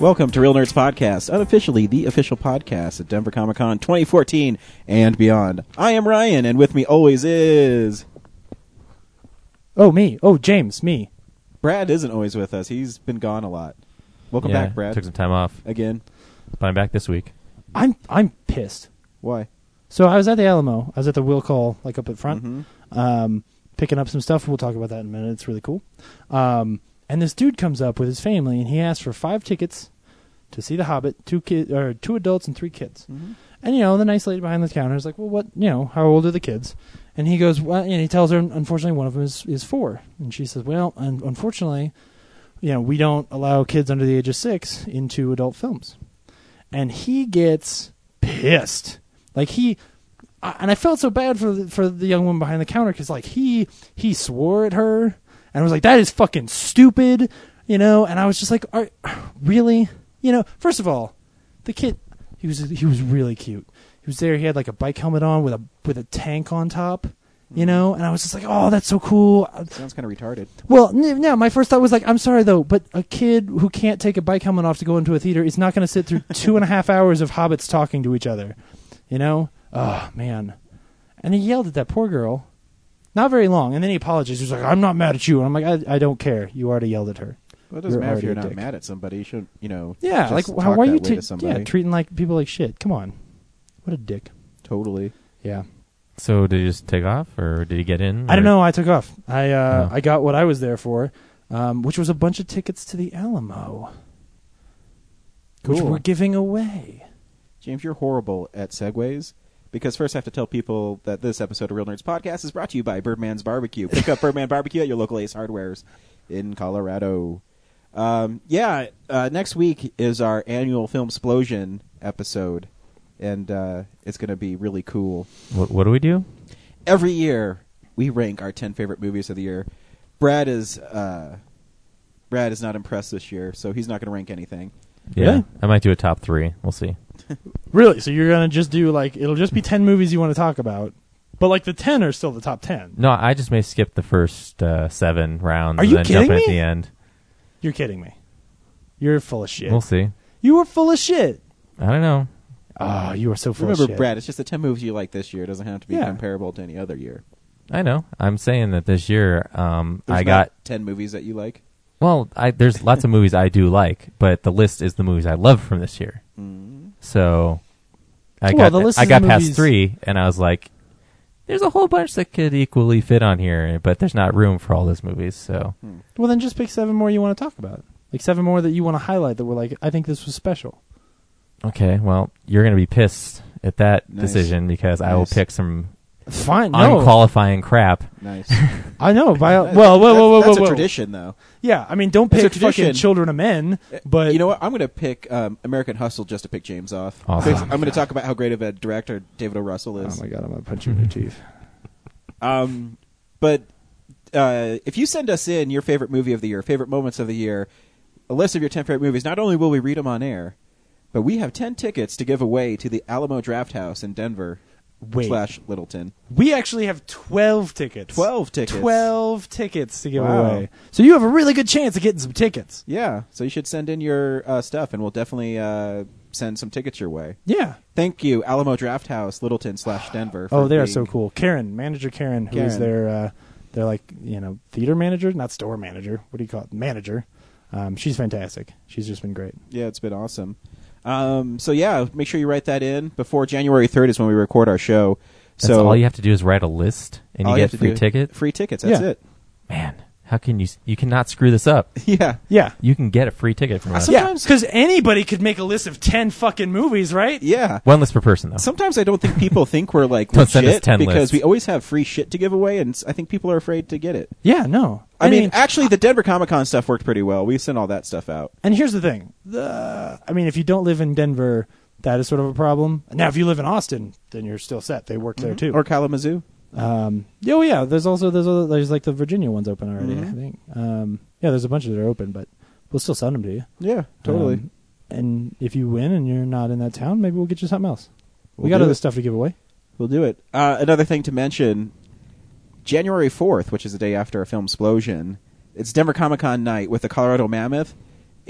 Welcome to Real Nerds Podcast, unofficially the official podcast at Denver Comic Con 2014 and beyond. I am Ryan, and with me always is. Oh, me. Oh, James, me. Brad isn't always with us. He's been gone a lot. Welcome yeah, back, Brad. Took some time off, Again. but I'm back this week. I'm I'm pissed. Why? So I was at the Alamo. I was at the will call, like up at front, Mhm. um, picking up some stuff. We'll talk about that in a minute. It's really cool. Um, and this dude comes up with his family, and he asks for five tickets to see The Hobbit. Two kid, or two adults and three kids. Mhm. And you know, the nice lady behind the counter is like, "Well, what? You know, how old are the kids?" And he goes, "Well," and he tells her, "Unfortunately, one of them is is four. And she says, "Well, un- unfortunately, you know, we don't allow kids under the age of six into adult films." And he gets pissed, like he. I- And I felt so bad for the, for the young woman behind the counter because like he he swore at her and I was like that is fucking stupid, you know. And I was just like, Are, really, you know. First of all, the kid he was he was really cute. He was there. He had like a bike helmet on with a with a tank on top, you mm-hmm. know. And I was just like, oh, that's so cool. Sounds kind of retarded. Well, n- no, my first thought was like, I'm sorry though, but a kid who can't take a bike helmet off to go into a theater is not going to sit through two and a half hours of hobbits talking to each other, you know. Oh man, and he yelled at that poor girl, not very long, and then he apologized. He's like, I'm not mad at you, and I'm like, I, I don't care. You already yelled at her. Well, it doesn't You're matter if already you're a not dick. mad at somebody. You shouldn't, you know. Yeah, just like talk why, why are that you way t- somebody. yeah treating like people like shit? Come on, what a dick. Totally. Yeah. So did he just take off, or did he get in? I don't or- know. I took off. I uh, Oh. I got what I was there for, um, which was a bunch of tickets to the Alamo, which Cool. we're giving away. James, you're horrible at segues. Because first, I have to tell people that this episode of Real Nerds Podcast is brought to you by Birdman's Barbecue. Pick up Birdman Barbecue at your local Ace Hardwares in Colorado. Um, yeah, uh, next week is our annual Film Explosion episode, and uh, it's going to be really cool. What, what do we do? Every year, we rank our ten favorite movies of the year. Brad is uh, Brad is not impressed this year, so he's not going to rank anything. Yeah, Really? I might do a top three. We'll see. Really? So you're gonna just do like it'll just be ten movies you want to talk about, but like the ten are still the top ten. No, I just may skip the first uh, seven rounds. Are and you then kidding jump in me? at the end. You're kidding me. You're full of shit. We'll see. You were full of shit. I don't know. Oh, you are so full Remember, of shit. Brad, it's just the ten movies you like this year. It doesn't have to be Yeah. comparable to any other year. I know. I'm saying that this year, um, There's I not got ten movies that you like. well. I, there's lots of movies I do like, but the list is the movies I love from this year. So I Well, got the list I got past movies- three, and I was like, "There's a whole bunch that could equally fit on here, but there's not room for all those movies." So Well, then just pick seven more you want to talk about. Like seven more that you want to highlight that were like, I think this was special. okay, well, you're gonna be pissed at that Nice. decision because I will pick some Fine. No, unqualifying crap. Nice. I know. By, That- well, whoa, that- whoa, whoa, That's whoa, a whoa. tradition, though. Yeah, I mean, don't It's a pick fucking tradition. children of men, but you know what? I'm going to pick um, American Hustle just to pick James off. Awesome. Because I'm going to talk about how great of a director David O. Russell is. Oh is. my god, I'm gonna punch you in the teeth. Um, but uh, if you send us in your favorite movie of the year, favorite moments of the year, a list of your 10 favorite movies, not only will we read them on air, but we have 10 tickets to give away to the Alamo Drafthouse in Denver Wait, slash Littleton. we actually have twelve tickets. 12 tickets. Twelve tickets to give Wow. away. So you have a really good chance of getting some tickets. Yeah, so you should send in your uh, stuff, and we'll definitely uh, send some tickets your way. Yeah. Thank you, Alamo Drafthouse, Littleton slash Denver. Oh, they are being- so cool. Karen, manager Karen, who is Karen. their uh, their like you know theater manager, not store manager. What do you call it? Manager. Um, she's fantastic. She's just been great. Yeah, it's been awesome. Um, so yeah, make sure you write that in before January third is when we record our show. That's so all you have to do is write a list, and all you have get to free do- ticket. Free tickets. That's Yeah. it. Man, how can you? s- You cannot screw this up. Yeah. Yeah. You can get a free ticket from us. Some- Sometimes- because anybody could make a list of ten fucking movies, right? Yeah. One list per person, though. Sometimes I don't think people think we're like Don't send us legit 10 because lists. we always have free shit to give away, and s- I think people are afraid to get it. Yeah, no. I, mean, actually, the Denver Comic Con stuff worked pretty well. We sent all that stuff out. and here's the thing. The, I mean, if you don't live in Denver, that is sort of a problem. Now, if you live in Austin, then you're still set. They work there mm-hmm. too. Or Kalamazoo. Um, oh yeah, there's also there's other, there's like the Virginia ones open already. Mhm. I think. Um, yeah, there's a bunch that are open, but we'll still send them to you. Yeah, totally. Um, and if you win and you're not in that town, maybe we'll get you something else. We'll we got other it. stuff to give away. We'll do it. Uh, another thing to mention: January fourth, which is the day after a film explosion, it's Denver Comic Con night with the Colorado Mammoth,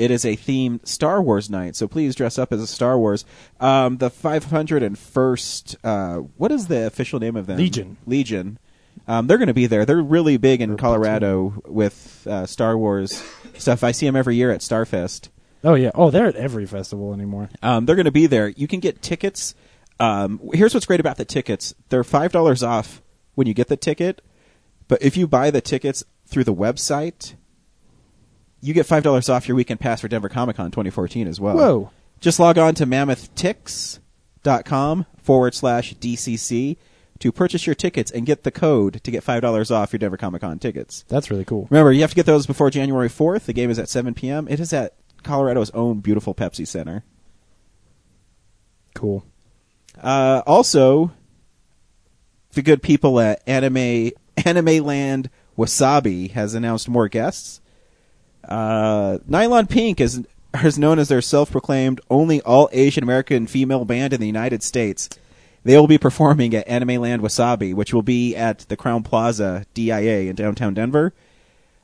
It is a themed Star Wars night, so please dress up as a Star Wars. Um, the 501st, uh, what is the official name of them? Legion. Legion. Um, they're going to be there. They're really big in Colorado with uh, Star Wars stuff. I see them every year at Starfest. Oh yeah. Oh, they're at every festival anymore. Um, they're going to be there. You can get tickets. Um, here's what's great about the tickets: they're five dollars off when you get the ticket. But if you buy the tickets through the website, you get five dollars off your weekend pass for Denver Comic Con 2014 as well. Whoa. Just log on to mammottix.com forward slash DCC to purchase your tickets and get the code to get five dollars off your Denver Comic Con tickets. That's really cool. Remember, you have to get those before January 4th. The game is at 7 p.m. It is at Colorado's own beautiful Pepsi Center. Cool. Uh, also, the good people at Anime Anime Land Wasabi has announced more guests. Uh, Nylon Pink is is known as their self-proclaimed only all Asian American female band in the United States. They will be performing at Anime Land Wasabi, which will be at the Crowne Plaza DIA in downtown Denver.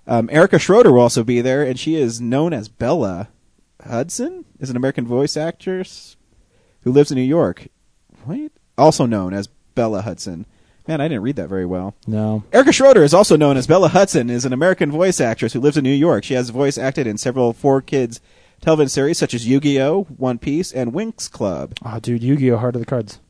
Um, Erica Schroeder will also be there, and she is known as Bella Hudson, is an American voice actress who lives in New York. What? Also known as Bella Hudson. Man, I didn't read that very well. No. Erica Schroeder is also known as Bella Hudson, is an American voice actress who lives in New York. She has voice acted in several four kids television series such as Yu-Gi-Oh, One Piece, and Winx Club. Oh, dude, Yu-Gi-Oh! Heart of the Cards.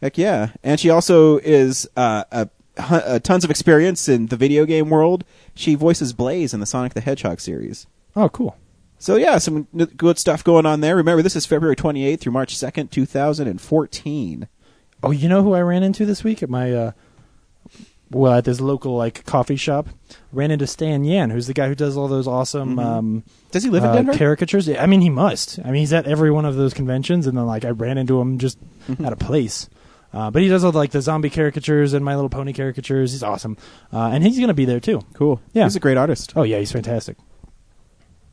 Heck yeah! And she also is uh, a, a tons of experience in the video game world. She voices Blaze in the Sonic the Hedgehog series. Oh, cool. So yeah, some good stuff going on there. Remember, this is February 28th through March 2nd, 2014. Oh, you know who I ran into this week at my uh well at this local like coffee shop? Ran into Stan Yan, who's the guy who does all those awesome Mhm. um Does he live in uh, Denver? caricatures. I mean, he must. I mean, he's at every one of those conventions, and then like I ran into him just Mm-hmm. at a place. Uh, but he does all like the zombie caricatures and My Little Pony caricatures. He's awesome, uh, and he's gonna be there too. cool. Yeah. he's a great artist. Oh yeah, he's fantastic.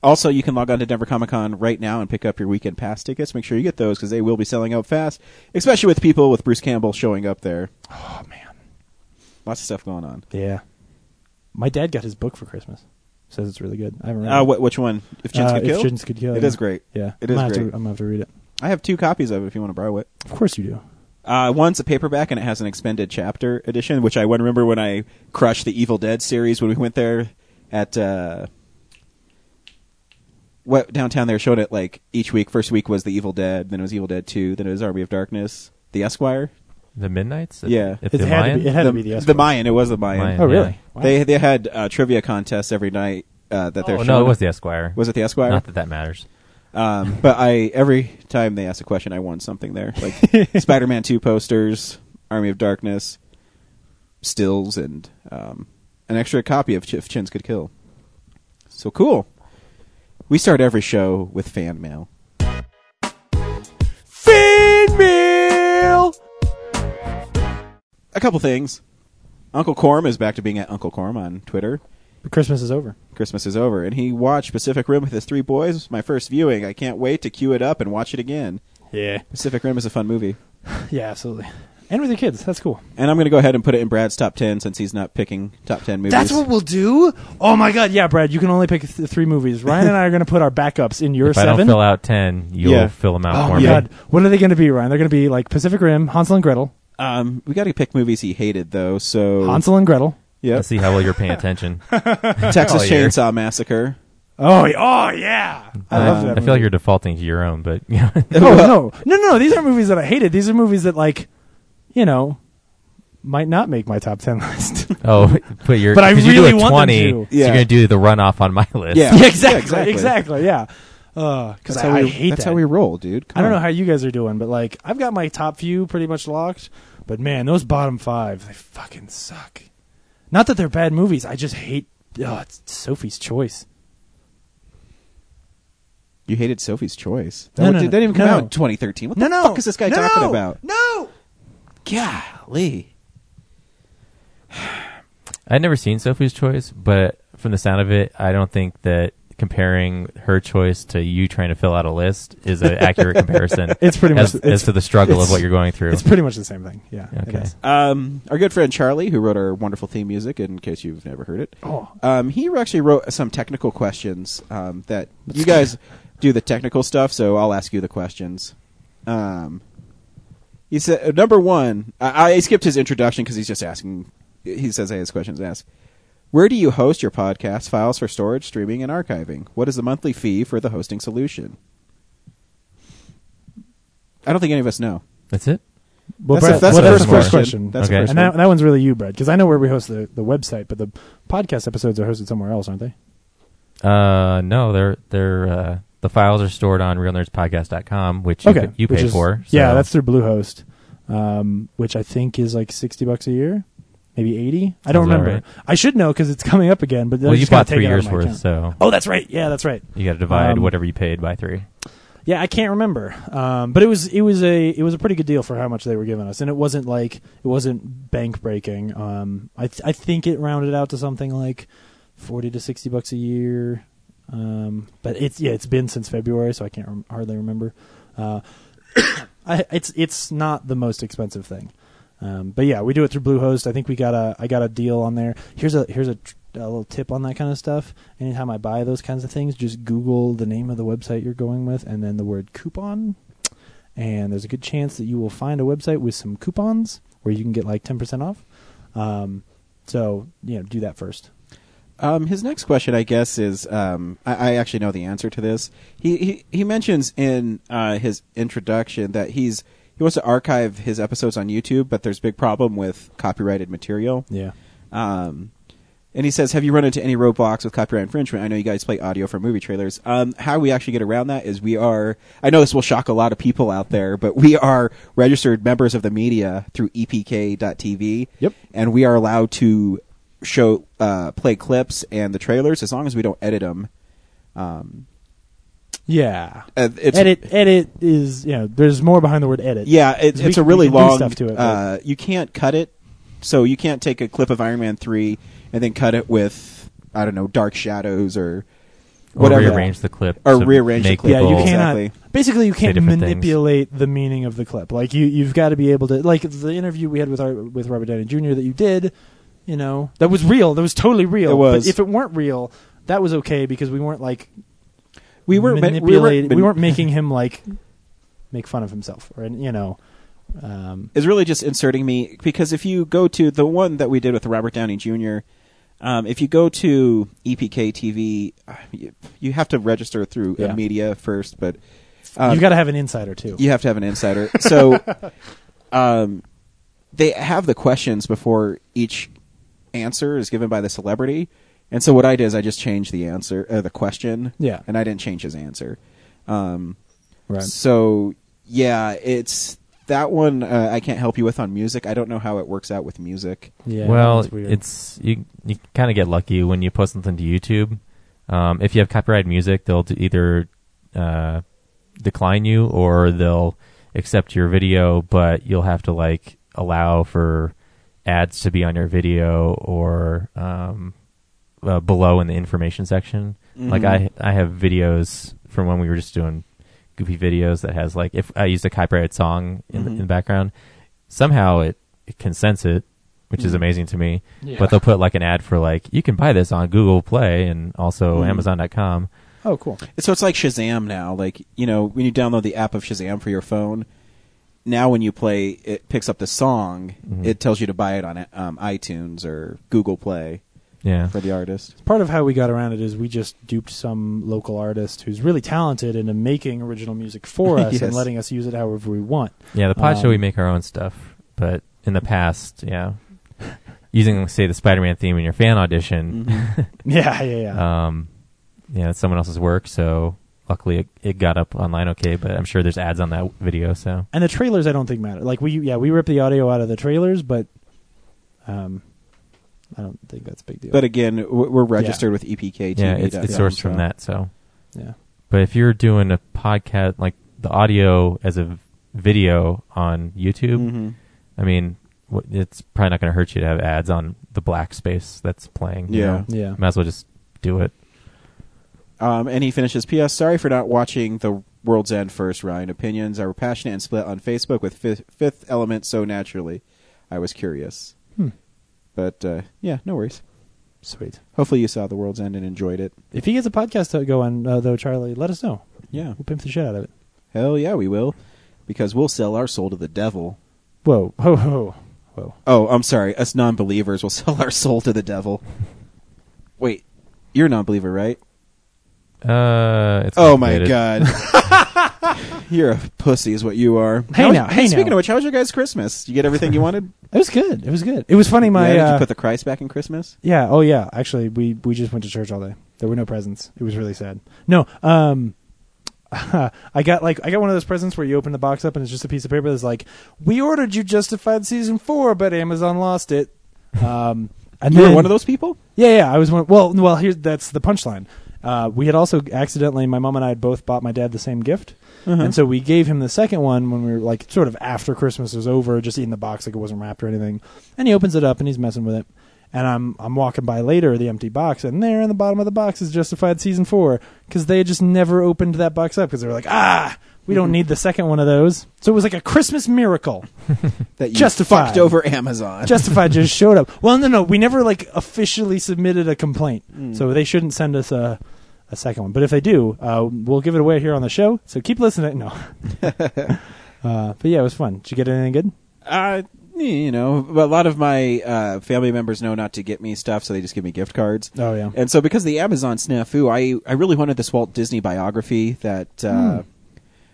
Also, you can log on to Denver Comic Con right now and pick up your weekend pass tickets. Make sure you get those because they will be selling out fast, especially with people with Bruce Campbell showing up there. Oh man, Lots of stuff going on. yeah. My dad got his book for Christmas. Says it's really good. I haven't read Uh, it. wh- which one? If Chins Uh, Could Kill? If Chins Could Kill. It yeah. is great. Yeah, It I'm is great. To, I'm gonna have to read it. I have two copies of it if you want to borrow it. Of course you do. Uh, one's a paperback and it has an expanded chapter edition, which I remember when I crushed the Evil Dead series when we went there at uh, what downtown. They were showing it like each week. First week was the Evil Dead, then it was Evil Dead Two, then it was Army of Darkness, the Esquire. The Midnight's? Yeah. If It the had to Mayan? be. It had to be the Esquire. Mayan. It was the Mayan. Mayan, Oh yeah. really? Wow. They they had uh, trivia contests every night uh, that they're Oh, showing. no, it was the Esquire. was it the Esquire? Not that that matters. Um, but I every time they asked a question, I won something there, like Spider-Man Two posters, Army of Darkness, stills, and um, an extra copy of Ch- If Chins Could Kill. So cool. We start every show with fan mail. Fan mail. A couple things. Uncle Corm is back to being at Uncle Corm on Twitter. But Christmas is over. Christmas is over, and he watched Pacific Rim with his three boys. My first viewing. I can't wait to cue it up and watch it again. Yeah. Pacific Rim is a fun movie, Yeah, absolutely. And with your kids, that's cool. and I'm going to go ahead and put it in Brad's top ten since he's not picking top ten movies. That's what we'll do. Oh my god, yeah, Brad, you can only pick th- three movies. Ryan and I are going to put our backups in your if I seven. don't fill out 10, you'll Yeah. fill them out oh for my me. god, what are they going to be, Ryan? They're going to be like Pacific Rim, Hansel and Gretel, um, we got to pick movies he hated though. So Hansel and Gretel. yep, Let's see how well you're paying attention. Texas all. Chainsaw Massacre. Oh, y- oh yeah, I love that. I feel like you're defaulting to your own, but you know, Oh no, no, no! These are movies that I hated. These are movies that, like, you know, might not make my top ten list. oh, but you're But I 'cause you really do a want them 20, to. so Yeah. you're going to do the runoff on my list. Yeah. yeah, exactly, exactly. exactly, yeah. Uh, because That's I, how we. I hate that's that. how we roll, dude. Come I don't on. know how you guys are doing, but like, I've got my top few pretty much locked. But man, those bottom five, they fucking suck. Not that they're bad movies. I just hate. Oh, it's Sophie's Choice. you hated Sophie's Choice. No, that, no, that didn't even no, come no. out in 2013. What the no. fuck is this guy no, talking about? No. Golly. I'd never seen Sophie's Choice, but from the sound of it, I don't think that comparing her choice to you trying to fill out a list is an accurate comparison. It's pretty much as it's, to the struggle of what you're going through. it's pretty much the same thing. Yeah. Okay. Um, our good friend Charlie, who wrote our wonderful theme music, in case you've never heard it, Oh, um, he actually wrote some technical questions um, that you guys do the technical stuff, so I'll ask you the questions. Um, he said, uh, number one, I, I skipped his introduction because he's just asking. He says he has questions asked. Where do you host your podcast files for storage, streaming, and archiving? What is the monthly fee for the hosting solution? I don't think any of us know. That's it. well, That's the- Brett, that's well, the that's first the first question. question. That's the Okay. first and that, that one's really you, Brett, because I know where we host the, the website, but the podcast episodes are hosted somewhere else, aren't they? Uh, no, they're they're uh, the files are stored on realnerdspodcast.com, which you, okay, pay- you which pay is- for. Yeah, that's through Bluehost, um, which I think is like sixty bucks a year, maybe eighty. I don't remember. right. I should know because it's coming up again. But well, you bought three take it out of years worth, account. so Oh, that's right. Yeah, that's right. you got to divide Um, whatever you paid by three. Yeah, I can't remember, um, but it was it was a it was a pretty good deal for how much they were giving us, and it wasn't like it wasn't bank breaking. Um, I th- I think it rounded out to something like forty to sixty bucks a year, um, but it's yeah it's been since February, so I can't rem- hardly remember. Uh, I, it's it's not the most expensive thing, um, but yeah, we do it through Bluehost. I think we got a I got a deal on there. Here's a here's a, a little tip on that kind of stuff. Anytime I buy those kinds of things, just Google the name of the website you're going with, and then the word coupon, and there's a good chance that you will find a website with some coupons where you can get like ten percent off. Um, so you know, do that first. Um, his next question, I guess, is um, I, I actually know the answer to this. He he, he mentions in uh, his introduction that he's he wants to archive his episodes on YouTube, but there's a big problem with copyrighted material. Yeah. Um, and he says, "Have you run into any roadblocks with copyright infringement? I know you guys play audio for movie trailers. Um, how we actually get around that is we are. I know this will shock a lot of people out there, but we are registered members of the media through EPK.TV. Yep. and we are allowed to show uh, play clips and the trailers as long as we don't edit them. Um, Yeah. uh, it's edit edit is you know there's more behind the word edit. Yeah, it, We- it's a really long. stuff to it, uh, you can't cut it, so you can't take a clip of Iron Man three and then cut it with I don't know dark shadows or whatever. Or whatever. rearrange the clip. Or to rearrange the clip. Yeah, you people- cannot. Exactly. Basically, you can't different things. manipulate the meaning of the clip. Like you, you've got to be able to. Like the interview we had with our with Robert Downey Jr. that you did, you know, that was real. That was totally real. It was. But if it weren't real, that was okay because we weren't like We were ma- manipulating. we We, were, weren't making him like make fun of himself or you know. Um, is really just inserting me because if you go to the one that we did with Robert Downey Jr., um, if you go to EPK TV, uh, you, you have to register through Yeah. media first, but um, you've got to have an insider too. You have to have an insider. So, um, they have the questions before each answer is given by the celebrity. And so what I did is I just changed the answer, uh, the question. Yeah. And I didn't change his answer. Um, Right. So yeah, it's that one. Uh, I can't help you with on music. I don't know how it works out with music. Yeah. well, it's you. You kind of get lucky when you post something to YouTube. Um, if you have copyrighted music, they'll either uh, decline you or they'll accept your video, but you'll have to like allow for ads to be on your video or um, uh, below in the information section. Like Mhm. I, I have videos from when we were just doing goofy videos that has like if I used a copyrighted song in, the, Mhm. in the background, somehow it, it consents it, which is Mhm. amazing to me. Yeah. But they'll put like an ad for like you can buy this on Google Play and also Mhm. Amazon.com. oh, cool. So it's like Shazam now. Like you know, when you download the app of Shazam for your phone, now when you play, it picks up the song. Mhm. It tells you to buy it on um, iTunes or Google Play Yeah. for the artist. Part of how we got around it is we just duped some local artist who's really talented into making original music for us Yes. and letting us use it however we want. Yeah, the pod show we Um, make our own stuff, but in the past, yeah, using say the Spider-Man theme in your fan audition, Mhm. Yeah, yeah, yeah. um, yeah, it's someone else's work. So luckily, it, it got up online okay. But I'm sure there's ads on that video. So and the trailers, I don't think matter. Like we, yeah, we rip the audio out of the trailers, but um, I don't think that's a big deal. But again, we're registered with E EPK. yeah, it's it's sourced from so- that. So, yeah, but if you're doing a podcast like the audio as a video on YouTube, Mhm. I mean, it's probably not going to hurt you to have ads on the black space that's playing. you Yeah. know? yeah. might as well just do it. Um, and he finishes, P.S. Sorry for not watching The World's End first, Ryan. Opinions are passionate and split on Facebook with Fifth, fifth Element so naturally. I was curious. Hmm. But, uh, yeah, no worries. Sweet. Hopefully you saw The World's End and enjoyed it. If he gets a podcast to go on, uh, though, Charlie, let us know. Yeah. We'll pimp the shit out of it. Hell yeah, we will. Because we'll sell our soul to the devil. Whoa, whoa, whoa, whoa. Oh, I'm sorry. Us non believers will sell our soul to the devil. Wait, you're a non believer, right? Uh, it's Oh my complicated. god. You're a pussy, is what you are. Hey How- now, hey Speaking now. of which, how was your guys' Christmas? Did you get everything you wanted? It was good. It was good. It was funny. My yeah, did uh, you put the Christ back in Christmas? yeah. Oh yeah. Actually, we we just went to church all day. There were no presents. It was really sad. No. Um. I got like I got one of those presents where you open the box up and it's just a piece of paper that's like, "We ordered you Justified season four, but Amazon lost it." Um, and you then were one of those people? Yeah, yeah. I was one. Well, well. Here's that's the punchline. Uh, we had also accidentally, my mom and I had both bought my dad the same gift, Uh-huh. and so we gave him the second one when we were like sort of after Christmas was over, just in the box like it wasn't wrapped or anything. And he opens it up and he's messing with it. And I'm I'm walking by later the empty box, and there in the bottom of the box is Justified season four because they just never opened that box up because they were like, ah, we don't need the second one of those. So it was like a Christmas miracle. that you Justified. fucked over Amazon. Justified just showed up. Well, no, no, we never like officially submitted a complaint, Mm. so they shouldn't send us a a second one. But if they do, uh, we'll give it away here on the show. So keep listening. No, uh, but yeah, it was fun. Did you get anything good? uh, you know, but a lot of my uh, family members know not to get me stuff, so they just give me gift cards. Oh yeah, And so, because of the Amazon snafu, I I really wanted this Walt Disney biography. That uh,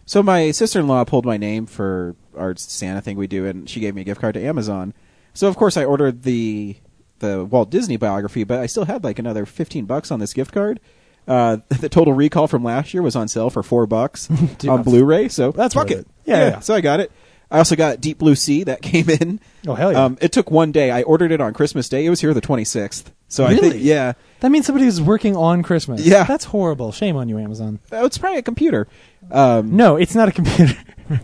so my sister in law pulled my name for our Santa thing we do, and she gave me a gift card to Amazon. So of course I ordered the the Walt Disney biography, but I still had like another fifteen bucks on this gift card. Uh, the Total Recall from last year was on sale for four bucks on Blu-ray. So that's fuck it. it. Yeah, yeah. So I got it. I also got Deep Blue Sea that came in. Oh, hell yeah. Um, it took one day. I ordered it on Christmas Day. It was here the twenty sixth. So I think yeah. that means somebody was working on Christmas. Yeah. that's horrible. Shame on you, Amazon. Oh, it's probably a computer. Um, No, it's not a computer.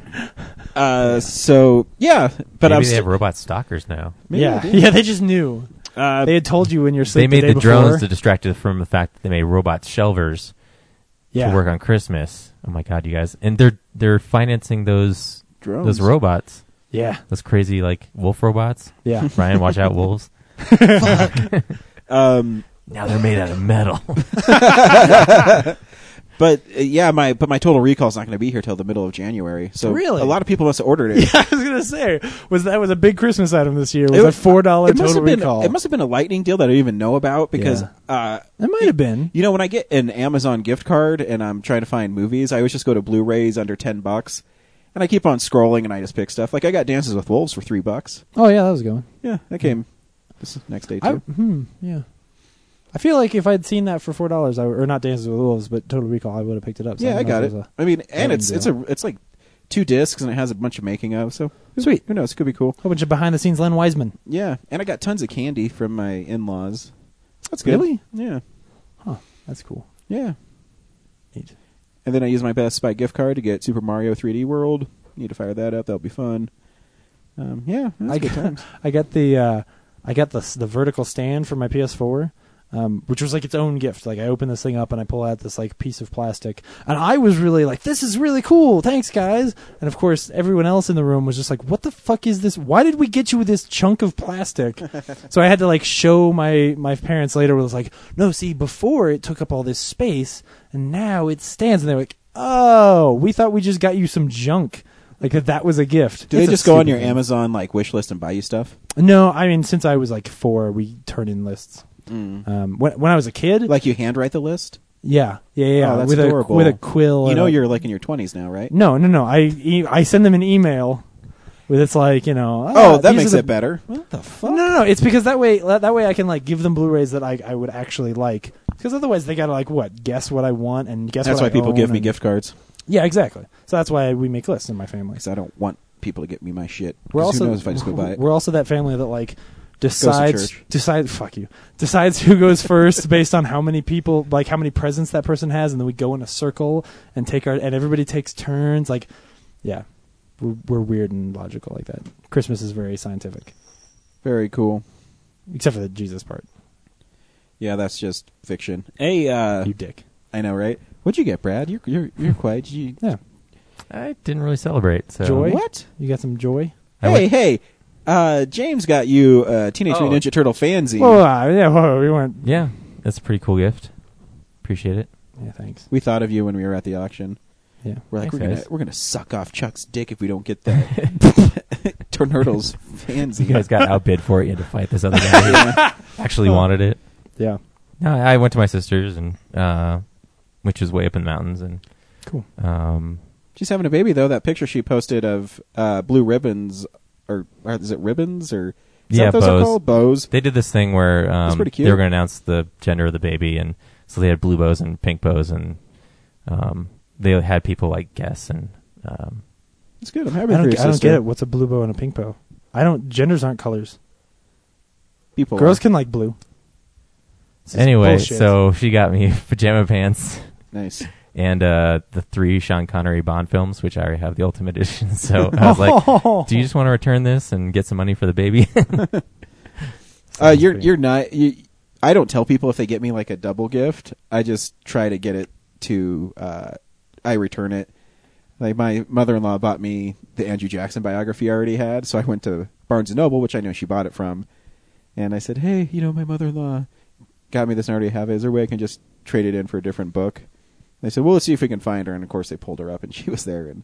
Uh, so yeah, but Maybe I'm they st- have robot stalkers now. Maybe yeah, they yeah, they just knew. uh, They had told you in your sleep. They made the, the, day drones to distract you from the fact that they made robot shelvers yeah. to work on Christmas. Oh my god, you guys! And they're they're financing those drones. those robots, Yeah, those crazy like wolf robots. yeah. Ryan, watch out, wolves! Um, Now they're made out of metal. but uh, yeah, my but my total recall is not going to be here till the middle of January. So Really? a lot of people must have ordered it. Yeah, I was gonna say was that was a big Christmas item this year. Was It a was- four dollar It must total have been recall? it must have been a lightning deal that I didn't even know about because Yeah. uh, It might have been. you know when I get an Amazon gift card and I'm trying to find movies, I always just go to Blu-rays under ten bucks, and I keep on scrolling and I just pick stuff. Like I got Dances with Wolves for three bucks. Oh yeah, that was a good one. Yeah, that came this next day I, too. hmm, yeah. I feel like if I'd seen that for four dollars, or not Dances with Wolves, but Total Recall, I would have picked it up. So yeah, I don't got it. was I mean, and it's it's a it's like two discs and it has a bunch of making of. So Sweet. Who knows? It could be cool. A bunch of behind the scenes Len Wiseman. Yeah, and I got tons of candy from my in-laws. That's good. Really? Yeah, Huh. That's cool. yeah. Neat. And then I use my Best Buy gift card to get Super Mario 3D World. Need to fire that up. That'll be fun. Um, yeah, I good got, times. I got the uh, I got the the vertical stand for my PS4, um, which was like its own gift. Like I open this thing up and I pull out this like piece of plastic, and I was really like, "This is really cool, thanks guys." And of course, everyone else in the room was just like, "What the fuck is this? Why did we get you this chunk of plastic?" so I had to like show my my parents later. Was like, "No, see, before it took up all this space, and now it stands." And they're like, "Oh, we thought we just got you some junk." Like that, that was a gift. Do they It's a just go on your thing. Amazon like wish list and buy you stuff? No, I mean since I was like four, we turn in lists. Um, when when I was a kid, Like you handwrite the list? yeah, yeah, yeah, Oh, that's with adorable. a with a quill. You know you're like in your 20s now, right? no, no, no. I e- I send them an email with it's like you know. Oh, ah, that makes the- it better. What the fuck? No, no, no. It's because that way that way I can like give them Blu-rays that I I would actually like. Because otherwise they gotta like what guess what I want and guess. What? That's why I people give me gift cards Yeah, exactly. So that's why we make lists in my family. because I don't want people to get me my shit. We're also who knows if I just go buy it? we're also that family that like decides decides fuck you decides who goes first based on how many people like how many presents that person has and then we go in a circle and take our and everybody takes turns like yeah we're, we're weird and logical like that christmas is very scientific Very cool. except for the jesus part Yeah, that's just fiction. Hey, uh, you dick I know, right? What'd you get, Brad? You're you're you're quiet. You, Yeah. I didn't really celebrate. So Joy? What? You got some joy? I hey, went- hey. Uh, James got you uh, Teenage Oh. Mutant Ninja Turtle fanzine. Whoa, uh, yeah, whoa, we went. Yeah, that's a pretty cool gift. Appreciate it. Yeah, thanks. We thought of you when we were at the auction. Yeah. We're like, Thanks, we're gonna guys. we're gonna suck off Chuck's dick if we don't get that Turtles fanzine. You guys got outbid for it. You had to fight this other guy who actually wanted it. Yeah. No, I went to my sister's and uh, which is way up in the mountains, and Cool. um, She's having a baby though. That picture she posted of uh, blue ribbons, or, or is it ribbons or is Yeah, that what those are bows. called? Bows. they did this thing where um, pretty cute. they were going to announce the gender of the baby, and so they had blue bows and pink bows, and um, they had people like guess and um, It's good. I'm I happy for don't, your I don't get it. What's a blue bow and a pink bow? I don't. Genders aren't colors. People, Girls are. can like blue. Anyway. bullshit. So she got me pajama pants nice. And uh, the three Sean Connery Bond films, which I already have the Ultimate Edition. So I was like, "Do you just want to return this and get some money for the baby?" Uh, you're you're not. You, I don't tell people if they get me like a double gift. I just try to get it to. Uh, I return it. Like my mother-in-law bought me the Andrew Jackson biography I already had, so I went to Barnes and Noble, which I know she bought it from, and I said, "Hey, you know, my mother-in-law got me this and I already have it. Is there a way I can just trade it in for a different book?" They said, "Well, let's see if we can find her." And of course, they pulled her up, and she was there, and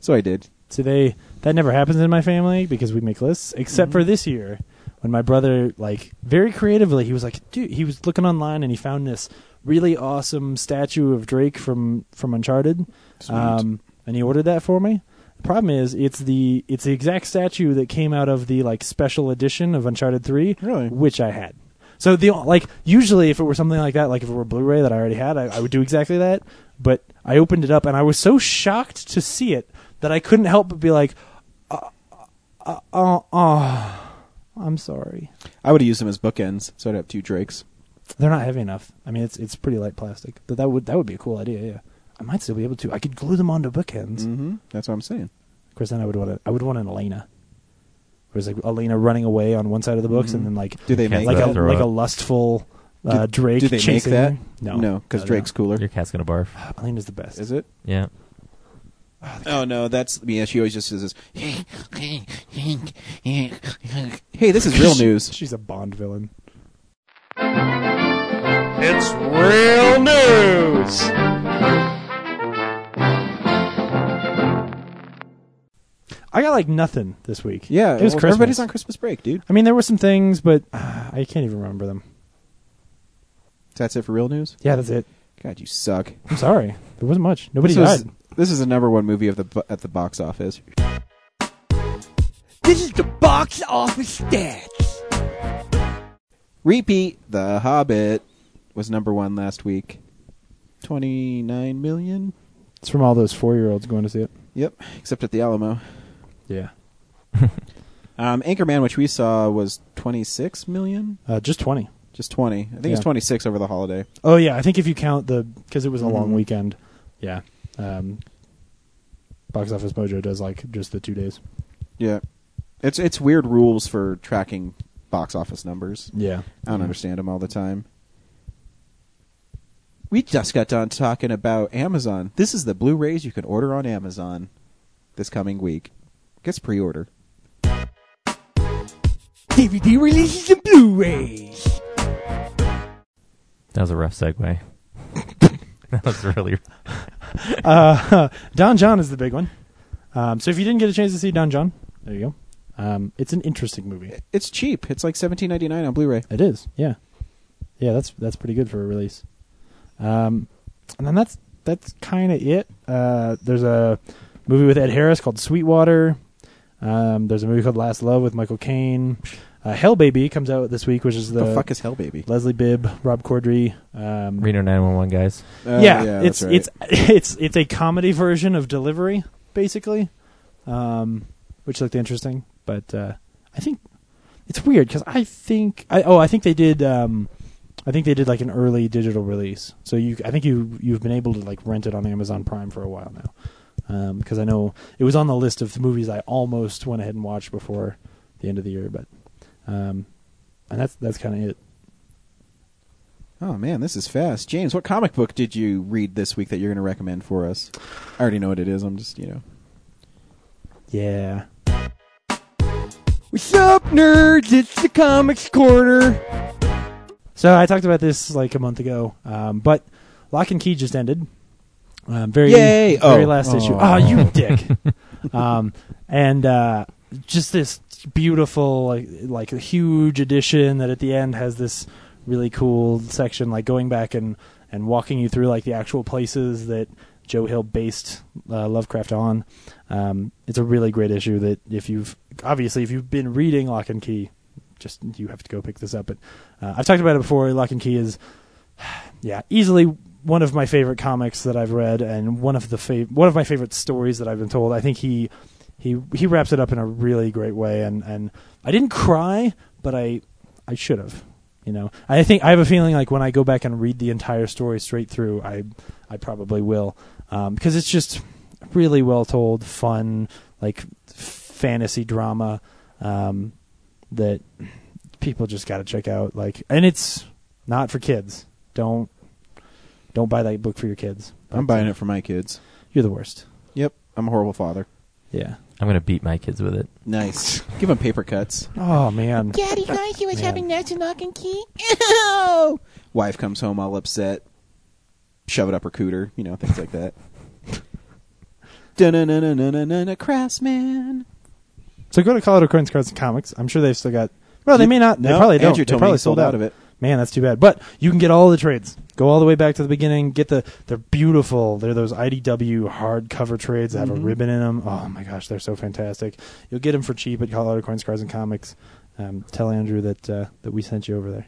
so I did. They that never happens in my family because we make lists, except for this year when my brother, like, very creatively, he was like, dude, he was looking online and he found this really awesome statue of Drake from from Uncharted, um, and he ordered that for me. The problem is, it's the it's the exact statue that came out of the like special edition of Uncharted Three, Really? which I had. So the like usually if it were something like that, like if it were Blu-ray that I already had, I, I would do exactly that. But I opened it up and I was so shocked to see it that I couldn't help but be like, uh, uh, uh, uh, I'm sorry. I would have used them as bookends, so I'd have two Drakes. They're not heavy enough. I mean, it's it's pretty light plastic, but that would that would be a cool idea. Yeah, I might still be able to. I could glue them onto bookends. Mm-hmm. That's what I'm saying. Of course, then I would want a, I would want an Elena. Where it's like Elena running away on one side of the books, and then like Do they make like a throw like a lustful uh, Do- Drake. Do they make chasing that? her. No, no, because No, no. Drake's cooler. Your cat's gonna barf. Elena's the best. Is it? Yeah. Oh no, that's yeah. She always just says this. Hey, this is real news. She's a Bond villain. It's real news. I got like nothing this week. Yeah, it was well, Christmas. everybody's on Christmas break, dude. I mean, there were some things, but uh, I can't even remember them. That's it for real news. Yeah, that's it. God, you suck. I'm sorry. There wasn't much. Nobody this was- died. this is the number one movie of the at the box office. This is the box office stats. Repeat: The Hobbit was number one last week. Twenty nine million. It's from all those four-year-olds going to see it. Yep, except at the Alamo. Yeah, Um, Anchorman, which we saw, was twenty six million. uh, just twenty. Just twenty. I think Yeah. it's twenty six over the holiday. Oh yeah, I think if you count the because it was a long Mhm. weekend. Yeah. Um, Box Office Mojo does like just the two days. Yeah, it's it's weird rules for tracking box office numbers. Yeah, I don't understand them all the time. We just got done talking about Amazon. This is the Blu-rays you can order on Amazon this coming week. Guess pre-order. DVD releases and Blu-rays. That was a rough segue. that was really. uh, Don Jon is the big one. Um, so if you didn't get a chance to see Don Jon, there you go. Um, it's an interesting movie. It's cheap. It's like seventeen ninety nine on Blu-ray. It is, yeah, yeah. That's that's pretty good for a release. Um, and then that's that's kind of it. Uh, there's a movie with Ed Harris called Sweetwater. Um, there's a movie called Last Love with Michael Caine. Uh, Hell Baby comes out this week, which is The, the, fuck is Hell Baby? Leslie Bibb, Rob Corddry. Um, Reno 911 guys. Uh, yeah, it's that's right. it's it's it's a comedy version of Delivery, basically, um, which looked interesting. But uh, I think it's weird because I think I oh I think they did um, I think they did like an early digital release. So you I think you you've been able to like rent it on Amazon Prime for a while now because I know it was on the list of movies I almost went ahead and watched before the end of the year, but um, and that's that's kind of it. Oh man, this is fast. James, what comic book did you read this week that you're going to recommend for us? I already know what it is. I'm just, you know. Yeah. What's up, nerds? It's the Comics Corner. So I talked about this like a month ago, um, but Locke and Key just ended. Um, very, Yay! very Oh. last issue. Oh. Oh, you dick! um, and uh, just this beautiful, like, like a huge edition that at the end has this really cool section, like going back and and walking you through like the actual places that Joe Hill based uh, Lovecraft on. Um, it's a really great issue that if you've obviously if you've been reading Locke and Key, just you have to go pick this up. But uh, I've talked about it before. Locke and Key is, yeah, easily one of my favorite comics that I've read, and one of the fav- one of my favorite stories that I've been told. I think he he he wraps it up in a really great way, and and I didn't cry, but I I should have. You know, I think I have a feeling like when I go back and read the entire story straight through, I I probably will um, because it's just really well told, fun, like fantasy drama um, that people just got to check out. Like, and it's not for kids. Don't don't buy that book for your kids. I'm buying it for my kids. You're the worst. Yep, I'm a horrible father. Yeah. I'm gonna beat my kids with it. Nice. Give them paper cuts. Oh man. Daddy, guys, you was Man. having nuts and lock and key? Ew! Wife comes home all upset. Shove it up her cooter. You know, things like that. Dun-dun-dun-dun-dun-dun, Craftsman. So go to Colorado Coins Cards and Comics. I'm sure they've still got. Well, they may not. No, they probably don't. Andrew they told me probably he sold out of it. Man, that's too bad. But you can get all the trades. Go all the way back to the beginning. Get the. They're beautiful. They're those IDW hardcover trades that have Mhm. a ribbon in them. Oh my gosh, they're so fantastic. You'll get them for cheap at Colorado Coins Cards and Comics. Um, tell Andrew that uh, that we sent you over there.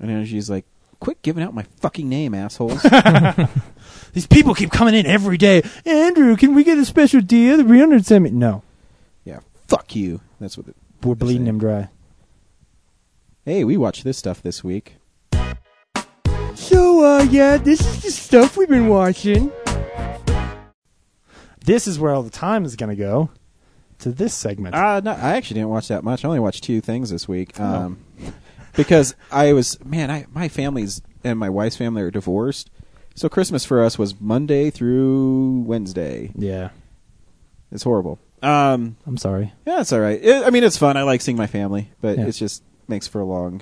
And then she's like, "Quit giving out my fucking name, assholes." These people keep coming in every day. Andrew, can we get a special deal? The 300 sent me. No, yeah, fuck you. That's what. It, we're bleeding saying. him dry. hey, we watched this stuff this week. So, uh, yeah, this is the stuff we've been watching. This is where all the time is going to go. To this segment. Uh, no, I actually didn't watch that much. I only watched two things this week. Oh. Um, because I was man, I my family's and my wife's family are divorced, so Christmas for us was Monday through Wednesday. yeah, It's horrible. Um, I'm sorry. yeah, it's all right. It, I mean, it's fun. I like seeing my family, but Yeah. it just makes for a long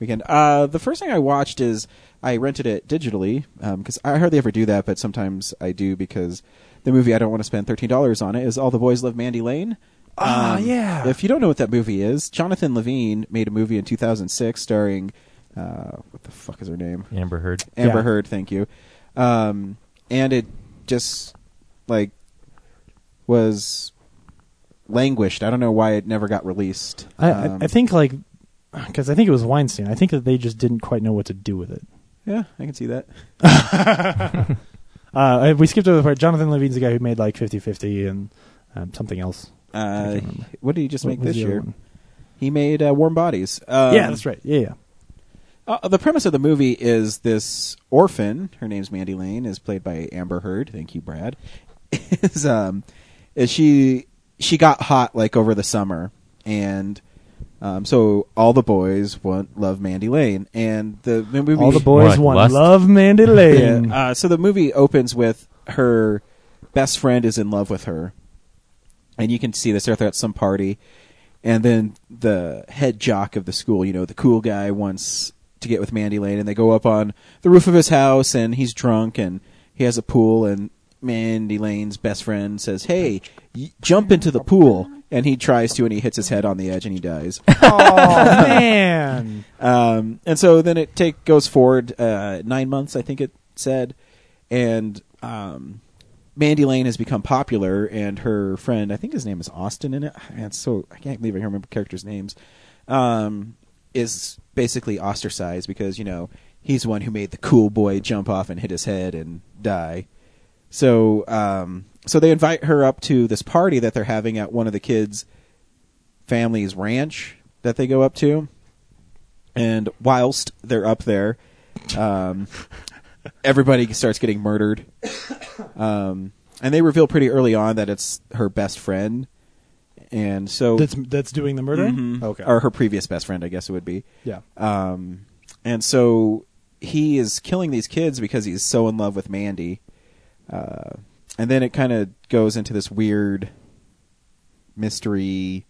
weekend. Uh, the first thing I watched is I rented it digitally because I hardly ever do that, but sometimes I do because the movie I don't want to spend thirteen dollars on it is All the Boys Love Mandy Lane. Ah, Um, yeah. If you don't know what that movie is, Jonathan Levine made a movie in 2006 starring uh, what the fuck is her name? Amber Heard. Amber Yeah. Heard. Thank you. Um, and it just like was languished. I don't know why it never got released. I, Um, I, I think like because I think it was Weinstein. I think that they just didn't quite know what to do with it. Yeah, I can see that. Uh, we skipped over the part. Jonathan Levine's the guy who made like 50-50 and um, something else. Uh, what did he just What make this year? one? He made uh, Warm Bodies. Um, yeah, that's right. Yeah, yeah. Uh, the premise of the movie is this orphan, her name's Mandy Lane, is played by Amber Heard. Thank you, Brad. is um, is she she got hot like over the summer, and um, so all the boys want love Mandy Lane, and the, the movie All the boys What, want lust? love Mandy Lane. yeah. Uh, so the movie opens with her best friend is in love with her, and you can see this. They're at some party, and then the head jock of the school, you know, the cool guy, wants to get with Mandy Lane, and they go up on the roof of his house, and he's drunk, and he has a pool, and Mandy Lane's best friend says, "Hey, y- jump into the pool," and he tries to, and he hits his head on the edge, and he dies. oh man. Um, and so then it take goes forward uh, nine months, I think it said, and um, Mandy Lane has become popular, and her friend, I think his name is Austin in it. Man, it's so I can't believe I can't remember characters' names. Um, is basically ostracized because you know he's the one who made the cool boy jump off and hit his head and die. So, um, so they invite her up to this party that they're having at one of the kids' family's ranch that they go up to and whilst they're up there, um, everybody starts getting murdered. Um, and they reveal pretty early on that it's her best friend, and so That's that's doing the murdering. Mhm. Okay. or her previous best friend, I guess it would be. yeah. Um, and so he is killing these kids because he's so in love with Mandy. Uh, and then it kind of goes into this weird mystery.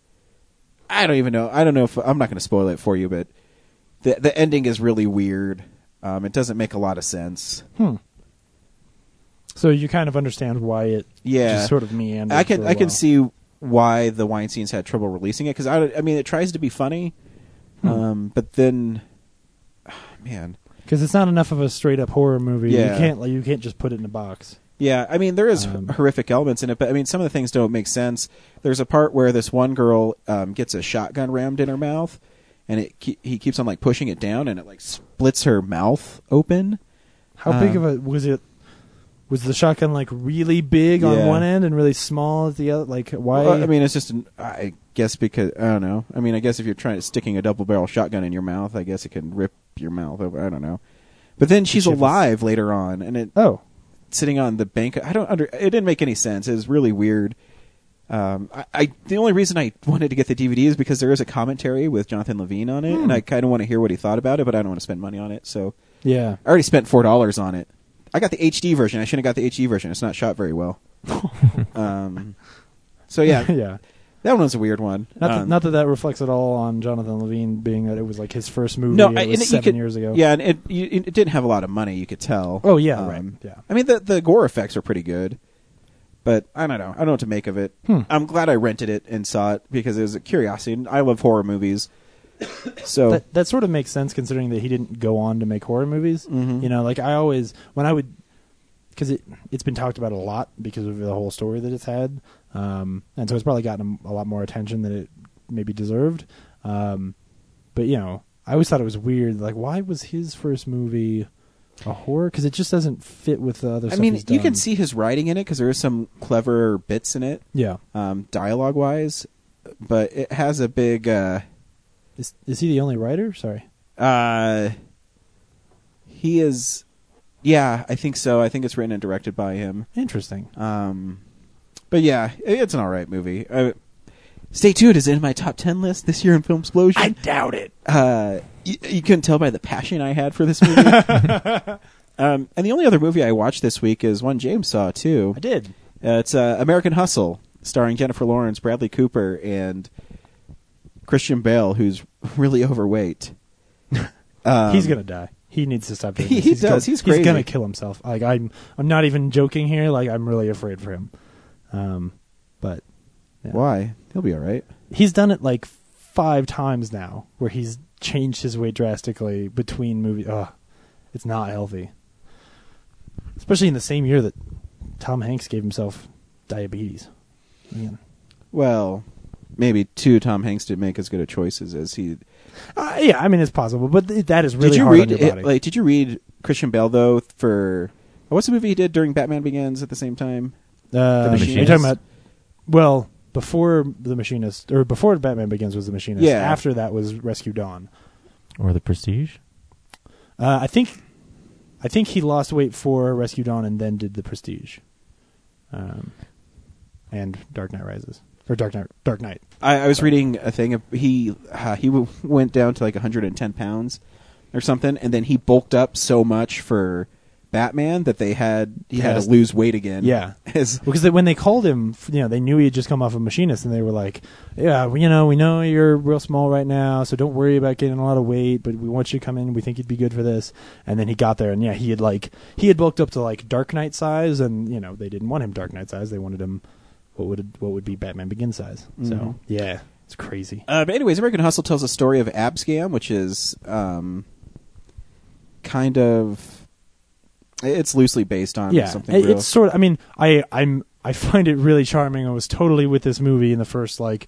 I don't even know. I don't know if I'm not going to spoil it for you, but the the ending is really weird. Um, it doesn't make a lot of sense. Hmm. So you kind of understand why it Yeah, just sort of meandered. I can I can see why the Weinstein's had trouble releasing it because I, I mean it tries to be funny, Hmm. um, but then, man, because it's not enough of a straight up horror movie. Yeah. You can't like you can't just put it in a box. Yeah, I mean there is Um, horrific elements in it, but I mean some of the things don't make sense. There's a part where this one girl um, gets a shotgun rammed in her mouth, and it ke- he keeps on like pushing it down, and it like splits her mouth open. How big Um, of a was it? Was the shotgun like really big on Yeah. one end and really small at the other? Like why? Well, I mean, it's just an, I guess because I don't know. I mean, I guess if you're trying to sticking a double barrel shotgun in your mouth, I guess it can rip your mouth over. I don't know. But then she's alive later on, and it oh, sitting on the bank. I don't under. It didn't make any sense. It was really weird. Um, I, I the only reason I wanted to get the DVD is because there is a commentary with Jonathan Levine on it, Hmm. and I kind of want to hear what he thought about it, but I don't want to spend money on it. So yeah. I already spent four dollars on it. I got the HD version. I shouldn't have got the HD version. It's not shot very well. um, so yeah, yeah. That one was a weird one. Not, that, Um, not that that reflects at all on Jonathan Levine being that it was like his first movie. no, it was seven could- years ago. Yeah, and it you, it didn't have a lot of money. You could tell. Oh yeah, Um, right. Yeah. I mean, the the gore effects are pretty good, but I don't know. I don't know what to make of it. Hmm. I'm glad I rented it and saw it because it was a curiosity. and I love horror movies, so That that sort of makes sense considering that he didn't go on to make horror movies. Mhm. You know, like I always when I would because it it's been talked about a lot because of the whole story that it's had, um, and so it's probably gotten a, a lot more attention than it maybe deserved. Um, but you know, I always thought it was weird. Like, why was his first movie a horror? Because it just doesn't fit with the other. I stuff mean, you can see his writing in it because there is some clever bits in it, Yeah, um, dialogue wise, but it has a big. Uh, is is he the only writer? Sorry. uh, he is, yeah, I think so. I think it's written and directed by him. Interesting. Um, but yeah, it's an all right movie. Uh, stay tuned is in my top ten list this year in Film Explosion. I doubt it. uh, you, you couldn't tell by the passion I had for this movie. um, and the only other movie I watched this week is one James saw too. I did. Uh, it's uh, American Hustle, starring Jennifer Lawrence, Bradley Cooper, and Christian Bale, who's really overweight. Um, he's gonna die. He needs to stop doing He- this. he He's does. He's He's crazy. gonna kill himself. Like I'm, I'm not even joking here. Like I'm really afraid for him. Um, but yeah. Why? He'll be all right. he's done it like five times now, where he's changed his weight drastically between movies. Ugh, it's not healthy. Especially in the same year that Tom Hanks gave himself diabetes. Man. Well, maybe two Tom Hanks didn't make as good of choices as he. Uh, yeah, I mean it's possible, but th- that is really did you hard read on your it- body. like? Did you read Christian Bale though for? What's the movie he did during Batman Begins at the same time? Uh, The You're talking about well before the Machinist or before Batman Begins was the Machinist. Yeah. After that was Rescue Dawn. Or the Prestige? Uh, I think I think he lost weight for Rescue Dawn and then did the Prestige, um, and Dark Knight Rises or Dark Knight Dark Knight. I, I was reading a thing. Of, he uh, he w- went down to like 110 pounds or something, and then he bulked up so much for Batman that they had he had Yes. to lose weight again. Yeah. As- Because they, when they called him, you know, they knew he had just come off of Machinist, and they were like, "Yeah, well, you know, we know you're real small right now, so don't worry about getting a lot of weight, but we want you to come in. We think you'd be good for this." And then he got there, and yeah, he had like he had bulked up to like Dark Knight size, and you know, they didn't want him Dark Knight size; they wanted him what would what would be Batman Begin size. Mhm. So yeah, it's crazy. Uh, but anyways, American Hustle tells a story of Abscam, which is um, kind of it's loosely based on yeah, something it- real. it's sort of. I mean, I I'm I find it really charming. I was totally with this movie in the first like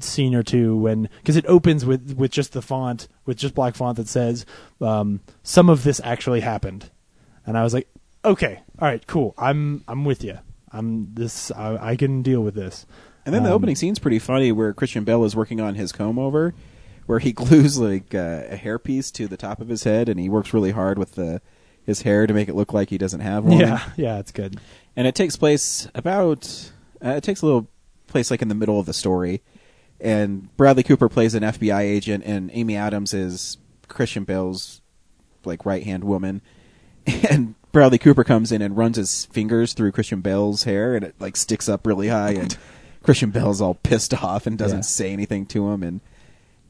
scene or two when because it opens with with just the font with just black font that says um, some of this actually happened, and I was like, okay, all right, cool. I'm I'm with you. I'm this. I, I can deal with this. and then the Um, opening scene's pretty funny, where Christian Bale is working on his comb over, where he glues like uh, a hairpiece to the top of his head, and he works really hard with the his hair to make it look like he doesn't have one. Yeah, yeah, it's good. and it takes place about uh, it takes a little place like in the middle of the story and bradley cooper plays an fbi agent and amy adams is christian bale's like right hand woman, and Bradley Cooper comes in and runs his fingers through Christian Bale's hair, and it like sticks up really high, and Christian Bale's all pissed off and doesn't Yeah. say anything to him, and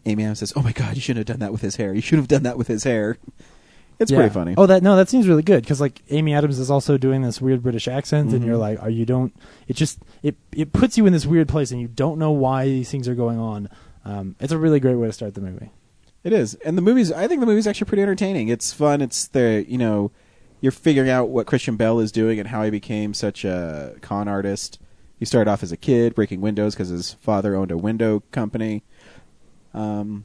Amy Adams says, "Oh my God, you shouldn't have done that with his hair. You should have done that with his hair." It's Yeah. pretty funny. Oh, that no, that seems really good because like Amy Adams is also doing this weird British accent, and Mhm. you're like, are you don't? It just it it puts you in this weird place, and you don't know why these things are going on. Um, it's a really great way to start the movie. It is, and the movie's. I think the movie's actually pretty entertaining. It's fun. It's the you know, you're figuring out what Christian Bale is doing and how he became such a con artist. He started off as a kid breaking windows because his father owned a window company. Um,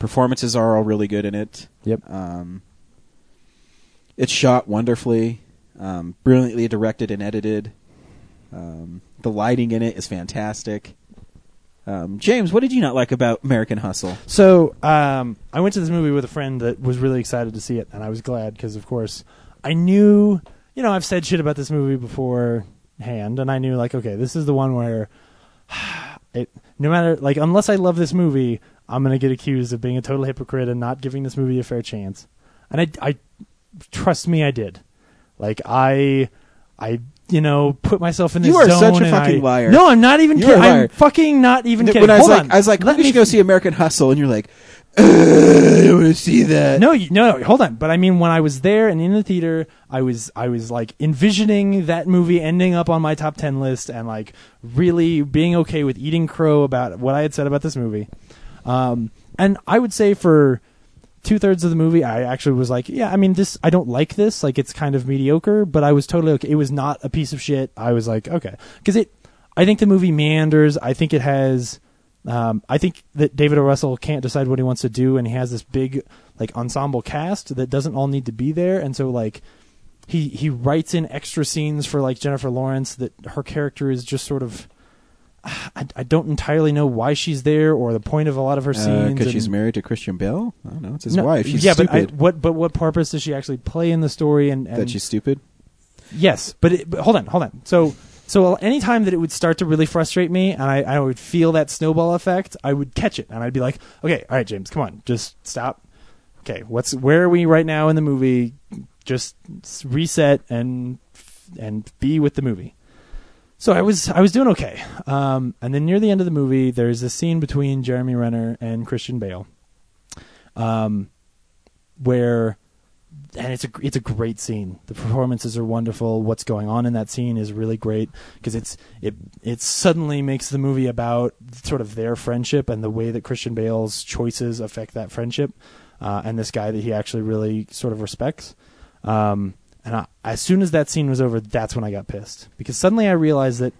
performances are all really good in it. Yep. Um, it's shot wonderfully, um, brilliantly directed and edited. Um, the lighting in it is fantastic. Um, James, what did you not like about American Hustle? So um, I went to this movie with a friend that was really excited to see it, and I was glad because, of course, I knew. You know, I've said shit about this movie beforehand, and I knew like, okay, this is the one where it. No matter like, unless I love this movie, I'm gonna get accused of being a total hypocrite and not giving this movie a fair chance. And I, I trust me, I did. Like I, I. You know, put myself in this You are such a fucking I- liar. No, I'm not even You are a kidding. I'm fucking not even kidding. when I was Hold like, on. I was like, Let me go see American Hustle, and you're like, "Ugh, I don't want to see that. No, you- no, no, hold on. But I mean, when I was there and in the theater, I was, I was like envisioning that movie ending up on my top ten list, and like really being okay with eating crow about what I had said about this movie. Um, and I would say for two thirds of the movie, I actually was like, yeah, I mean, this, I don't like this. Like, it's kind of mediocre, but I was totally okay. It was not a piece of shit. I was like, okay, because it, I think the movie meanders. I think it has. Um, I think that David O. Russell can't decide what he wants to do, and he has this big like ensemble cast that doesn't all need to be there, and so like he he writes in extra scenes for like Jennifer Lawrence that her character is just sort of. I, I don't entirely know why she's there or the point of a lot of her uh, scenes. because and- she's married to Christian Bale. I don't know. It's his No, wife. She's yeah, stupid. but I, what but what purpose does she actually play in the story? And, and that she's stupid. Yes, but, it, but hold on, hold on. So so any time that it would start to really frustrate me, and I, I would feel that snowball effect, I would catch it, and I'd be like, okay, all right, James, come on, just stop. Okay, what's where are we right now in the movie? Just reset and and be with the movie. So I was I was doing okay, um, and then near the end of the movie, there's a scene between Jeremy Renner and Christian Bale, um, where and it's a it's a great scene. The performances are wonderful. What's going on in that scene is really great because it's it it suddenly makes the movie about sort of their friendship and the way that Christian Bale's choices affect that friendship, uh, and this guy that he actually really sort of respects. Um, and I, as soon as that scene was over, that's when I got pissed because suddenly I realized that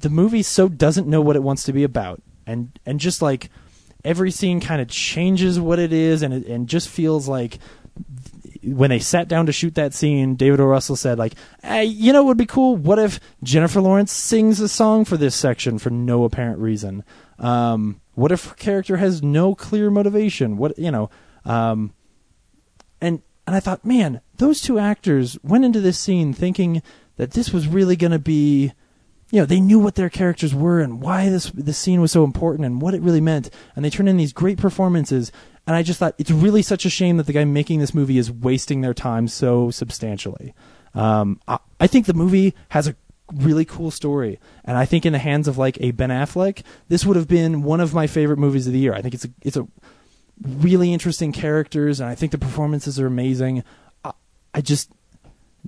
the movie so doesn't know what it wants to be about, and and just like every scene kind of changes what it is, and it and just feels like when they sat down to shoot that scene, David O. Russell said, like, hey, you know what would be cool? What if Jennifer Lawrence sings a song for this section for no apparent reason? Um, what if her character has no clear motivation? What you know? Um, and and I thought, man, those two actors went into this scene thinking that this was really going to be, you know, they knew what their characters were and why this this scene was so important and what it really meant, and they turned in these great performances. And I just thought it's really such a shame that the guy making this movie is wasting their time so substantially. Um, I, I think the movie has a really cool story, and I think in the hands of like a Ben Affleck, this would have been one of my favorite movies of the year. I think it's a it's a really interesting characters, and I think the performances are amazing. I, just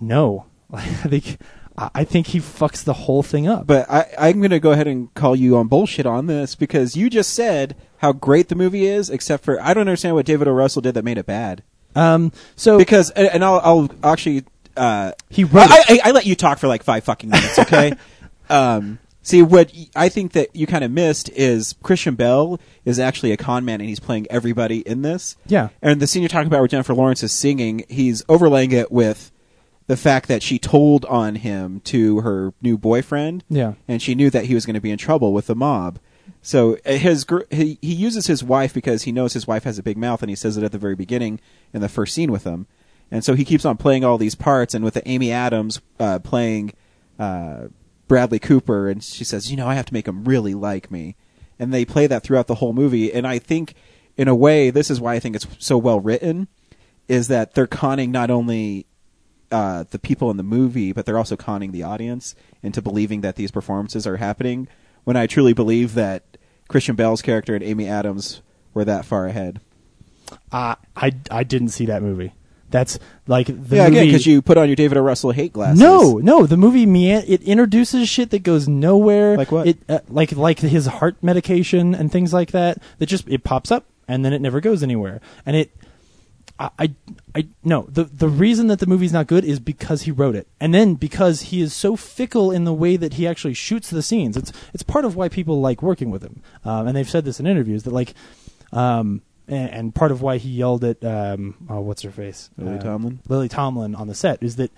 no, I think I think he fucks the whole thing up. But I, I'm going to go ahead and call you on bullshit on this because you just said how great the movie is, except for I don't understand what David O. Russell did that made it bad. um, so Because and and I'll, I'll actually uh, He wrote I. I, I let you talk for like five fucking minutes, okay? um, see, what I think that you kind of missed is Christian Bale is actually a con man, and he's playing everybody in this. Yeah. And the scene you're talking about where Jennifer Lawrence is singing, he's overlaying it with the fact that she told on him to her new boyfriend. Yeah. And she knew that he was going to be in trouble with the mob. So uh, his gr- he, he uses his wife because he knows his wife has a big mouth, and he says it at the very beginning in the first scene with him. And so he keeps on playing all these parts, and with the Amy Adams uh, playing uh, Bradley Cooper, and she says, "You know, I have to make him really like me," and they play that throughout the whole movie. And I think, in a way, this is why I think it's so well written, is that they're conning not only uh, the people in the movie, but they're also conning the audience into believing that these performances are happening. When I truly believe that Christian Bale's character and Amy Adams were that far ahead. Uh, I I didn't see that movie. That's like the yeah, movie. again, because you put on your David O. Russell hate glasses. No, no, the movie mean it introduces shit that goes nowhere. Like what? It uh, like like his heart medication and things like that. That just it pops up and then it never goes anywhere. And it, I, I, I no. The the reason that the movie's not good is because he wrote it, and then because he is so fickle in the way that he actually shoots the scenes. It's it's part of why people like working with him. Um, and they've said this in interviews that like. Um, and, and part of why he yelled at um, oh, what's her face, Lily Uh, Tomlin? Lily Tomlin on the set is that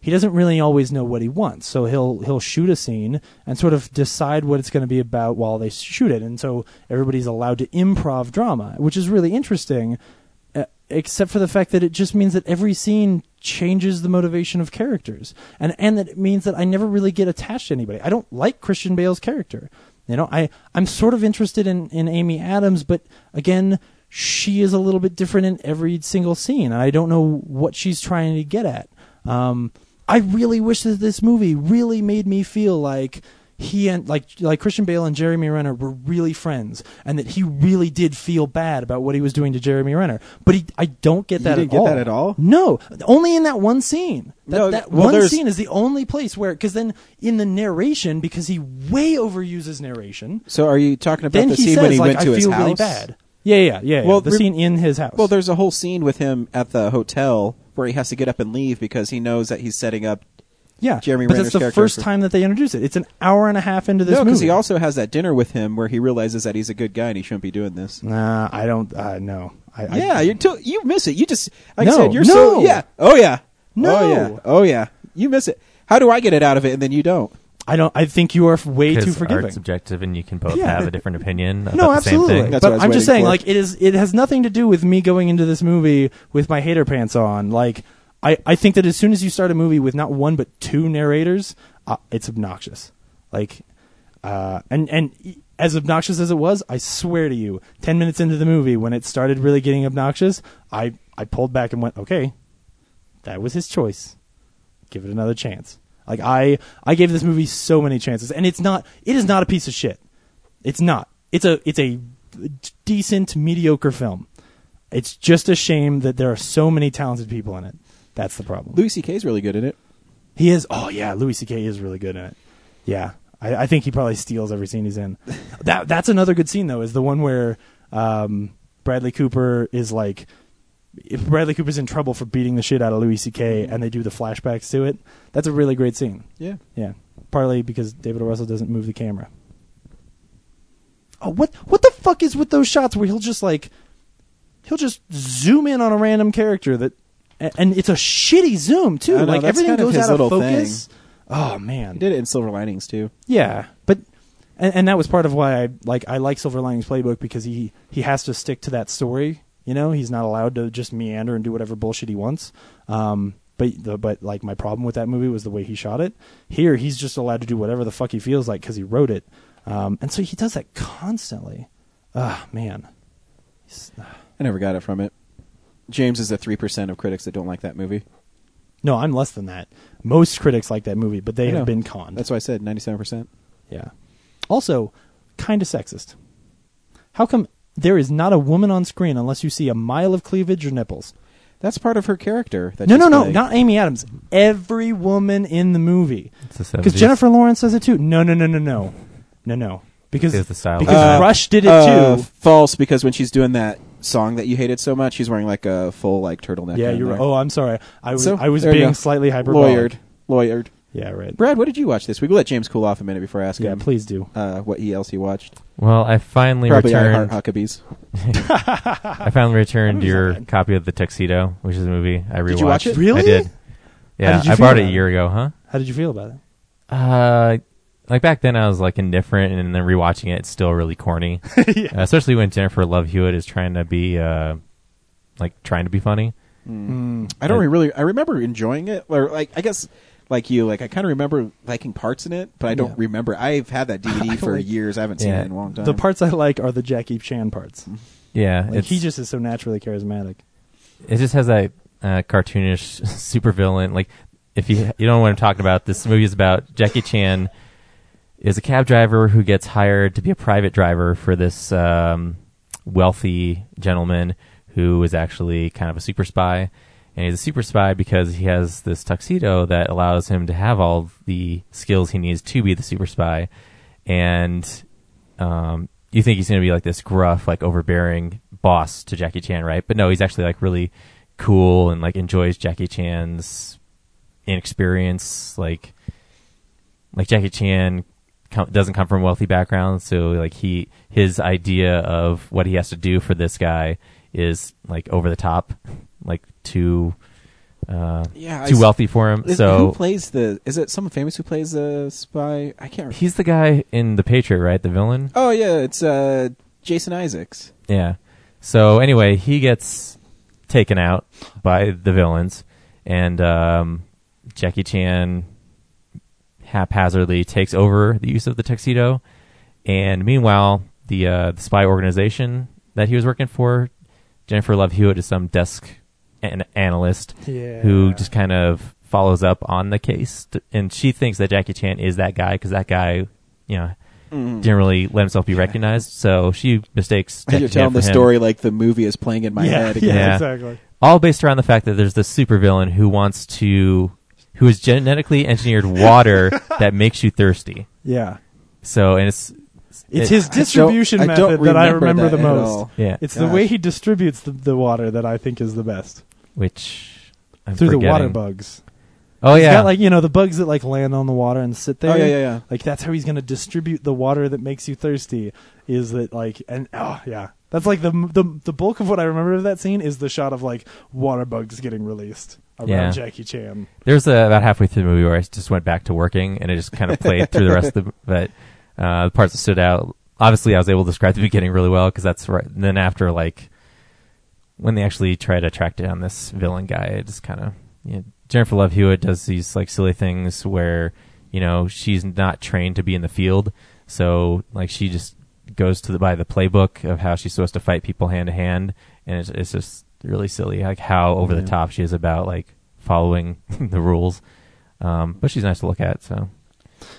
he doesn't really always know what he wants. So he'll he'll shoot a scene and sort of decide what it's going to be about while they shoot it, and so everybody's allowed to improv drama, which is really interesting. Uh, except for the fact that it just means that every scene changes the motivation of characters, and and that it means that I never really get attached to anybody. I don't like Christian Bale's character. You know, I I'm sort of interested in in Amy Adams, but again, she is a little bit different in every single scene, and I don't know what she's trying to get at. Um, I really wish that this movie really made me feel like he and like like Christian Bale and Jeremy Renner were really friends, and that he really did feel bad about what he was doing to Jeremy Renner. But he, I don't get You that didn't at get all. that at all? No, only in that one scene. That, No, that well, one there's- scene is the only place where, because then in the narration, because he way overuses narration, So are you talking about the scene says when he like went to feel his house? really bad. Yeah, yeah, yeah. yeah. Well, the rem- scene in his house. Well, there's a whole scene with him at the hotel where he has to get up and leave because he knows that he's setting up. yeah, Jeremy but Renner's that's the first for- time that they introduce it. It's an hour and a half into this no, because he also has that dinner with him where he realizes that he's a good guy and he shouldn't be doing this. Nah, I don't. Uh, no, I, I- yeah, you to- you miss it. You just like I said, you're no. so yeah. Oh yeah. No. Oh yeah. Oh yeah. You miss it. How do I get it out of it and then you don't? I don't. I think you are way too forgiving. art's subjective, and you can both Yeah. have a different opinion about No, the same absolutely. thing. That's what I but was I'm just waiting saying, for. like, it is. It has nothing to do with me going into this movie with my hater pants on. Like, I, I think that as soon as you start a movie with not one but two narrators, uh, it's obnoxious. Like, uh, and and as obnoxious as it was, I swear to you, ten minutes into the movie, when it started really getting obnoxious, I I pulled back and went, okay, that was his choice. Give it another chance. Like I I gave this movie so many chances, and it's not. It is not a piece of shit. It's not. It's a it's a decent mediocre film. It's just a shame that there are so many talented people in it. That's the problem. Louis C.K. is really good in it. He is. Oh yeah, Louis C.K. is really good in it. Yeah, I, I think he probably steals every scene he's in. that that's another good scene though. Is the one where um, Bradley Cooper is like, if Bradley Cooper's in trouble for beating the shit out of Louis C.K. Mm-hmm. and they do the flashbacks to it. That's a really great scene. Yeah. Yeah, partly because David O. Russell doesn't move the camera. Oh, what what the fuck is with those shots where he'll just like he'll just zoom in on a random character that and, and it's a shitty zoom too. Know, like everything kind of goes out of focus. thing. Oh man. He did it in Silver Linings too. Yeah, but and, and that was part of why I like I like Silver Linings Playbook because he he has to stick to that story. You know, he's not allowed to just meander and do whatever bullshit he wants. Um, but the, but like my problem with that movie was the way he shot it. Here, he's just allowed to do whatever the fuck he feels like because he wrote it, um, and so he does that constantly. Ah, man. He's- I never got it from it. James is the three percent of critics that don't like that movie. no, I'm less than that. Most critics like that movie, but they have been conned. That's why I said ninety-seven percent. Yeah. Also, kind of sexist. How come there is not a woman on screen unless you see a mile of cleavage or nipples? That's part of her character. That no, she's no, no, playing. not Amy Adams. Every woman in the movie. It's the Because Jennifer Lawrence does it too. No, no, no, no, no, no, no. Because It's the style. because Uh, Rush did it Uh, too. False, because when she's doing that song that you hated so much, she's wearing like a full like turtleneck. Yeah, down you're there. right. Oh, I'm sorry. I was So, I was there you being go. slightly hyperbolic. lawyered, lawyered. Yeah, right. Brad, what did you watch this week? We'll let James cool off a minute before I ask Yeah, him please do. uh, what he else he watched. Well, I finally Probably I returned. Heart Huckabees. I finally returned That movie's your not bad. copy of the Tuxedo, which is a movie I rewatched. Did you watch it? Really? I did. Yeah, did you I feel bought it a it? year ago, huh? How did you feel about it? Uh, like back then, I was like indifferent, and then rewatching it, it's still really corny. yeah. Uh, especially when Jennifer Love Hewitt is trying to be, uh, like trying to be funny. Mm. I don't I- really. I remember enjoying it, or like I guess like you, like I kind of remember liking parts in it, but I don't Yeah. remember. I've had that DVD for like- years. I haven't seen Yeah. it in a long time. The parts I like are the Jackie Chan parts. Yeah, Like it's, he just is so naturally charismatic. it just has that uh, cartoonish supervillain. Like, if you you don't know what I'm talking about, this movie is about Jackie Chan is a cab driver who gets hired to be a private driver for this um, wealthy gentleman who is actually kind of a super spy. And he's a super spy because he has this tuxedo that allows him to have all the skills he needs to be the super spy. And um, you think he's going to be like this gruff, like overbearing boss to Jackie Chan, right? But no, he's actually like really cool and like enjoys Jackie Chan's inexperience. Like, like Jackie Chan com- doesn't come from a wealthy background, so like he his idea of what he has to do for this guy is like over the top, like too uh, Yeah, I too s- wealthy for him. Is- so who plays the? Is it someone famous who plays the spy? I can't. remember. he's the guy in the Patriot, right? The villain. Oh yeah, it's uh, Jason Isaacs. Yeah. So anyway, he gets taken out by the villains, and um, Jackie Chan haphazardly takes over the use of the tuxedo. And meanwhile, the uh, the spy organization that he was working for, Jennifer Love Hewitt, is some desk an- analyst Yeah. who just kind of follows up on the case, t- and she thinks that Jackie Chan is that guy because that guy, you know, Mm. didn't really let himself be recognized. So she mistakes. Jackie You're Chan telling for the him. story like the movie is playing in my yeah, head. Again. Yeah. exactly. all based around the fact that there's this supervillain who wants to, who has genetically engineered water that makes you thirsty. Yeah. So, and it's, It's his distribution I don't method that I remember remember that the most. yeah, It's the way he distributes the, the water that I think is the best. Which I'm Through the water bugs. Oh He's yeah, got like, you know, the bugs that like land on the water and sit there. Oh yeah, yeah, yeah. Like that's how he's going to distribute the water that makes you thirsty. Is that like and oh yeah, that's like the the the bulk of what I remember of that scene is the shot of like water bugs getting released around Yeah. Jackie Chan. There's a, about halfway through the movie where I just went back to working and it just kind of played through the rest of the, but, uh, the parts that stood out. Obviously, I was able to describe the beginning really well because that's right. And then after, like, when they actually try to track down this villain guy, it's kind of, you know, Jennifer Love Hewitt does these, like, silly things where, you know, she's not trained to be in the field. So, like, she just goes to the, by the playbook of how she's supposed to fight people hand to hand. And it's, it's just really silly, like, how over the top she is about, like, following the rules. Um, but she's nice to look at, so.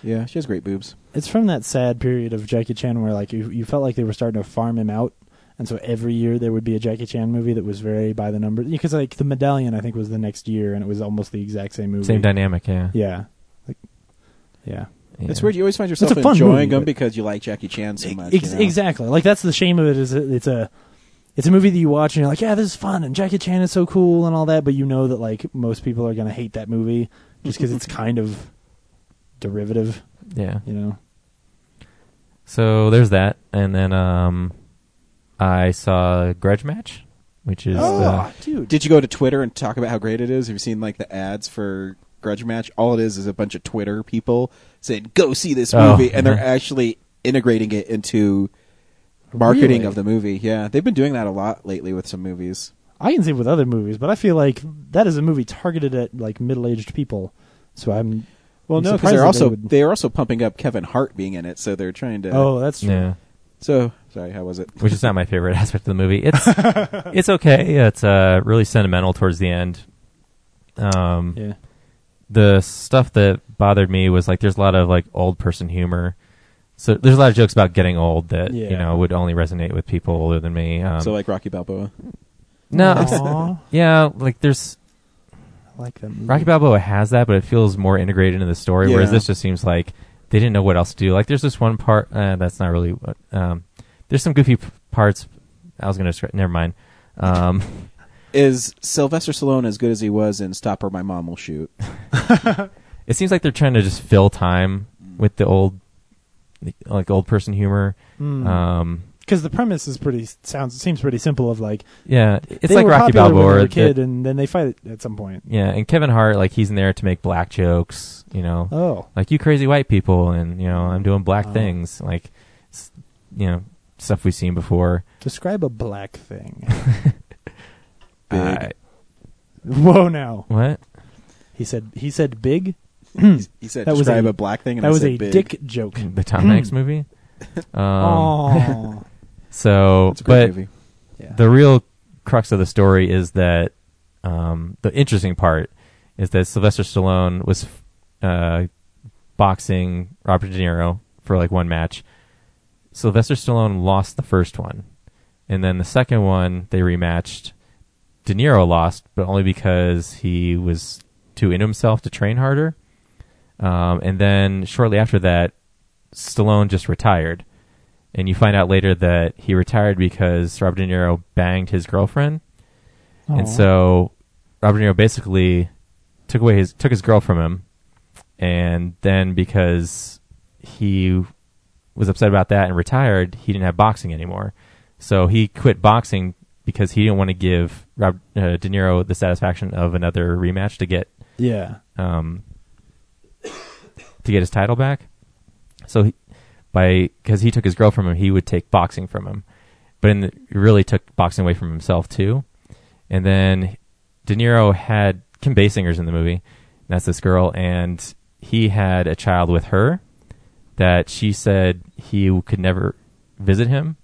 Yeah, she has great boobs. It's from that sad period of Jackie Chan where like you, you felt like they were starting to farm him out. And so every year there would be a Jackie Chan movie that was very by the number because like the Medallion I think was the next year and it was almost the exact same movie. Same dynamic, yeah. Yeah. Like yeah. Yeah. It's weird. You always find yourself a fun enjoying movie, them because you like Jackie Chan so much. Ex- you know? Exactly. Like that's the shame of it is it's a it's a movie that you watch and you're like, yeah, this is fun and Jackie Chan is so cool and all that, but you know that like most people are going to hate that movie just because it's kind of derivative, Yeah. you know. So there's that, and then um, I saw Grudge Match, which is Oh, dude. Did you go to Twitter and talk about how great it is? Have you seen like the ads for Grudge Match? All it is is a bunch of Twitter people saying, "Go see this Oh, movie," and they're uh-huh. actually integrating it into marketing Really? of the movie. Yeah, they've been doing that a lot lately with some movies. I can see it with other movies, but I feel like that is a movie targeted at like middle-aged people. So I'm Well, I'm no, because surprised they're that also they would- they are also pumping up Kevin Hart being in it, so they're trying to. Oh, that's true. yeah, so sorry. How was it? which is not my favorite aspect of the movie. It's it's okay. It's uh, really sentimental towards the end. Um, Yeah. the stuff that bothered me was like there's a lot of like old person humor. So there's a lot of jokes about getting old that you know would only resonate with people older than me. Um, so like Rocky Balboa. no, yeah, like there's I like that movie. Rocky Balboa has that, but it feels more integrated into the story. Whereas this just seems like they didn't know what else to do. Like there's this one part uh, that's not really. what- Um, there's some goofy p- parts. I was gonna. describe. Never mind. Um, Is Sylvester Stallone as good as he was in Stop or My Mom Will Shoot? it seems like they're trying to just fill time with the old, like old person humor. Mm. Um, because the premise is pretty sounds seems pretty simple. Of like yeah, it's they like were Rocky popular when they Balboa. were a kid, that- and then they fight at some point. yeah, and Kevin Hart, like he's in there to make black jokes. You know, Oh, like you crazy white people, and you know I'm doing black Oh. things. Like, s- you know, stuff we've seen before. describe a black thing. Big. Uh, Whoa, now what? he said he said big. He said That was describe a- a, black thing, and that I was said a big. dick joke. The Tom Hanks movie. Um, oh, So, It's a great but movie. yeah. the real crux of the story is that um, the interesting part is that Sylvester Stallone was uh, boxing Robert De Niro for like one match. Sylvester Stallone lost the first one, and then the second one they rematched. De Niro lost, but only because he was too into himself to train harder. Um, and then shortly after that, Stallone just retired. And you find out later that he retired because Robert De Niro banged his girlfriend. Aw. And so Robert De Niro basically took away his took his girl from him, and then because he was upset about that and retired, he didn't have boxing anymore. So he quit boxing because he didn't want to give Rob, uh, De Niro the satisfaction of another rematch to get yeah. um, to get his title back. So he, by because he took his girl from him, he would take boxing from him, but in the, he really took boxing away from himself too. And then De Niro had Kim Basinger's in the movie. That's this girl, and he had a child with her that she said he could never visit him,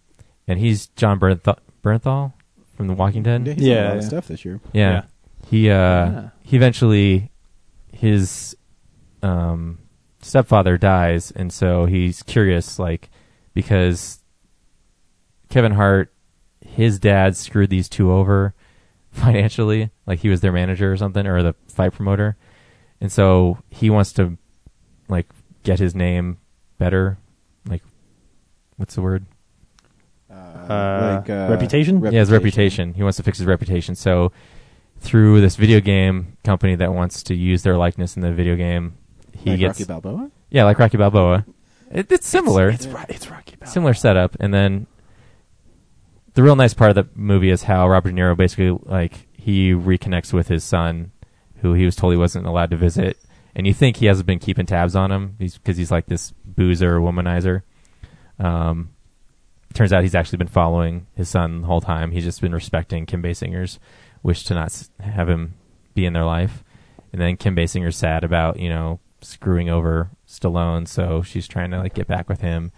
and he's Jon Bernthal, Bernthal from The Walking Dead. Yeah, he's Yeah, done a lot of yeah. stuff this year. Yeah. Yeah. He uh Yeah. he eventually his um stepfather dies and so he's curious like because Kevin Hart his dad screwed these two over financially like he was their manager or something or the fight promoter and so he wants to like get his name better like what's the word Uh, like uh, reputation? yeah, his reputation. He wants to fix his reputation. So through this video game company that wants to use their likeness in the video game, he Like gets Rocky Balboa. yeah, like Rocky Balboa. It, it's similar, It's, Ro- it's Rocky Balboa. similar setup. And then the real nice part of the movie is how Robert De Niro basically like he reconnects with his son, who he was told he wasn't allowed to visit, and you think he hasn't been keeping tabs on him because he's like this boozer womanizer. Um, turns out he's actually been following his son the whole time. He's just been respecting Kim Basinger's wish to not have him be in their life. And then Kim Basinger's sad about you know screwing over Stallone, so she's trying to like get back with him.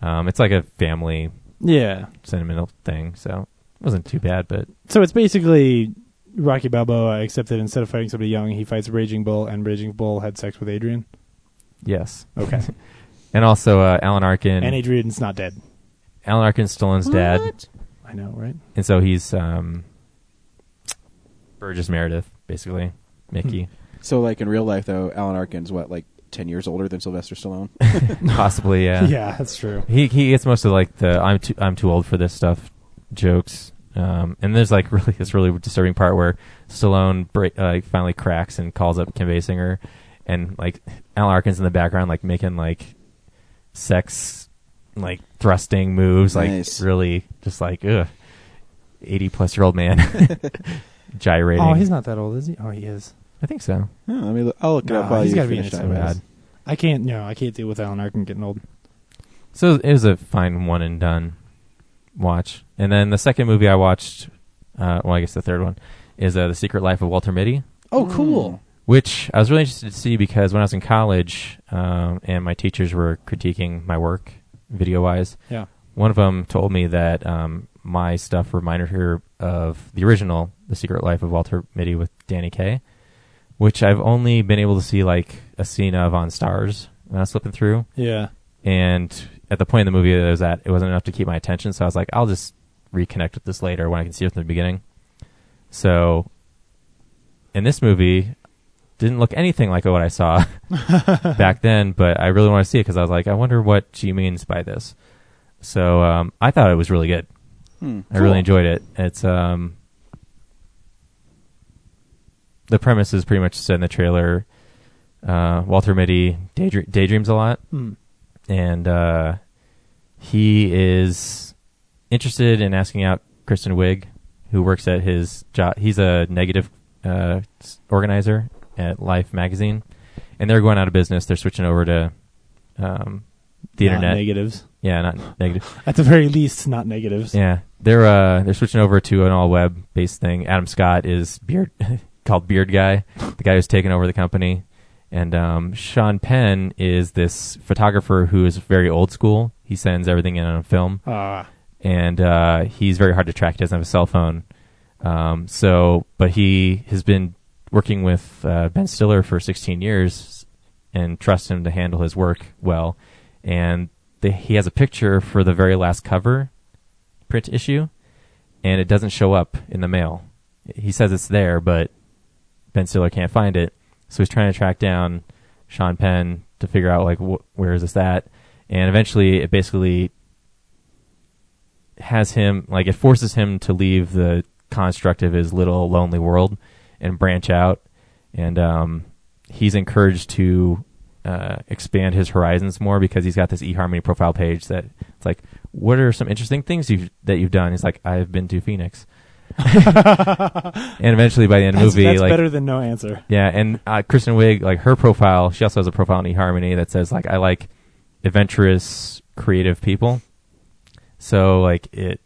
Um, it's like a family Yeah. sentimental thing, so it wasn't too bad. But So it's basically Rocky Balboa, except that instead of fighting somebody young, he fights Raging Bull, and Raging Bull had sex with Adrian. yes, Okay. and also uh, Alan Arkin. and Adrian's not dead. Alan Arkin's Stallone's dad, I know, right? and so he's um, Burgess Meredith, basically Mickey, So, like in real life, though, Alan Arkin's what, like ten years older than Sylvester Stallone? possibly. Yeah. Yeah, that's true. He he gets most of like the I'm too I'm too old for this stuff jokes. Um, and there's like really this really disturbing part where Stallone break, uh, finally cracks and calls up Kim Basinger, and like Alan Arkin's in the background like making like sex like thrusting moves, like Nice. really just like ugh, eighty plus year old man gyrating. Oh, he's not that old, is he? Oh, he is. I think so. Oh, let me look. I'll look it No, up while he's you gotta be in finish his that. seventies. Bad. I can't. No, I can't deal with Alan Arkin getting old. So it was a fine one and done watch. And then the second movie I watched, uh, well, I guess the third one, is uh, The Secret Life of Walter Mitty, Oh, Mm. cool. Which I was really interested to see because when I was in college um, and my teachers were critiquing my work video wise, Yeah. one of them told me that um, my stuff reminded her of the original The Secret Life of Walter Mitty with Danny Kaye, which I've only been able to see like a scene of on Starz when I was flipping through Yeah. and at the point in the movie that I was at, it wasn't enough to keep my attention. So I was like, I'll just reconnect with this later when I can see it from the beginning. So in this movie, didn't look anything like what I saw back then, but I really want to see it because I was like, I wonder what she means by this. So um, I thought it was really good. Hmm. I really enjoyed it. It's um, the premise is pretty much said in the trailer. Uh, Walter Mitty daydre- daydreams a lot Hmm. and uh, he is interested in asking out Kristen Wiig, who works at his job. He's a negative uh, organizer at Life magazine, and they're going out of business. They're switching over to um, the Not internet. negatives. yeah, not negative. At the very least, not negatives. Yeah, they're uh, they're switching over to an all web based thing. Adam Scott is beard called Beard Guy, the guy who's taken over the company, and um, Sean Penn is this photographer who is very old school. He sends everything in on film, Ah. and uh, he's very hard to track. He doesn't have a cell phone, Um, so, but he has been working with uh, Ben Stiller for 16 years and trust him to handle his work well. And he has a picture for the very last cover print issue, and it doesn't show up in the mail. He says it's there, but Ben Stiller can't find it. So he's trying to track down Sean Penn to figure out like wh- where is this at, and eventually it basically has him like it forces him to leave the construct of his little lonely world and branch out, and um, he's encouraged to uh, expand his horizons more because he's got this eHarmony profile page that it's like, what are some interesting things you've that you've done? He's like, I've been to Phoenix. and eventually, by the end of the movie, that's like better than no answer. yeah, and uh, Kristen Wiig, like her profile, she also has a profile on eHarmony that says like I like adventurous, creative people. So like it,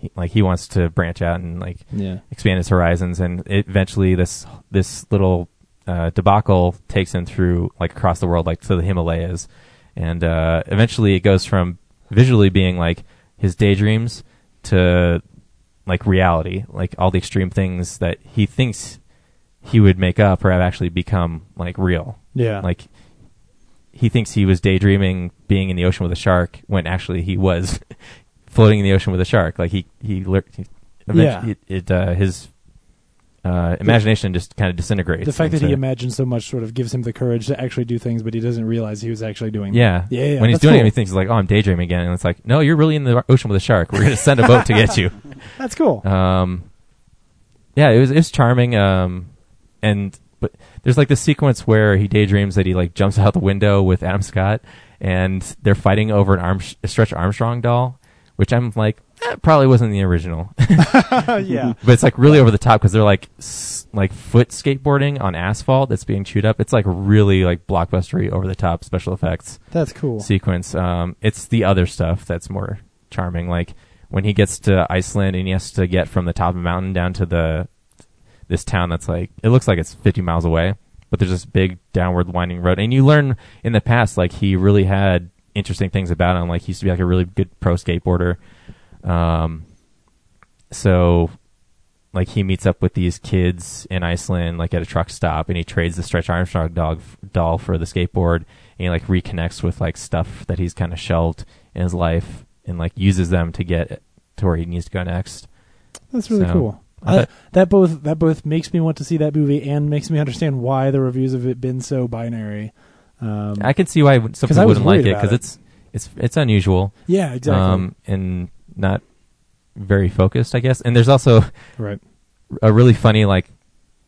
he, like he wants to branch out and like Yeah. expand his horizons, and eventually this this little uh, debacle takes him through like across the world, like to the Himalayas, and uh, eventually it goes from visually being like his daydreams to like reality, like all the extreme things that he thinks he would make up or have actually become like real. Yeah. Like he thinks he was daydreaming being in the ocean with a shark when actually he was floating in the ocean with a shark. Like he he, lear- he Yeah. it, it uh, his uh, imagination just kind of disintegrates. the fact that he into- imagines so much sort of gives him the courage to actually do things, but he doesn't realize he was actually doing. yeah, Yeah, yeah, When he's doing cool. it, he thinks like, "Oh, I'm daydreaming again," and it's like, "No, you're really in the ocean with a shark. We're gonna send a boat to get you." that's cool. Um, yeah, it was it was charming. Um, and but there's like this sequence where he daydreams that he like jumps out the window with Adam Scott, and they're fighting over an arm a Stretch Armstrong doll, which I'm like, probably wasn't the original, yeah. but it's like really over the top because they're like s- like foot skateboarding on asphalt that's being chewed up. It's like really like blockbustery over the top special effects That's cool. sequence. Um, it's the other stuff that's more charming. Like when he gets to Iceland and he has to get from the top of a mountain down to the this town that's like it looks like it's 50 miles away, but there's this big downward winding road, and you learn in the past like he really had interesting things about him. Like he used to be like a really good pro skateboarder. Um, so like he meets up with these kids in Iceland, like at a truck stop, and he trades the Stretch Armstrong dog doll for the skateboard, and he like reconnects with like stuff that he's kind of shelved in his life, and like uses them to get to where he needs to go next. That's really So, cool. I, that both that both makes me want to see that movie and makes me understand why the reviews have been so binary. Um, I can see why some people wouldn't like it because it. it's it's it's unusual, yeah, exactly. um, and not very focused, I guess. And there's also right. a really funny like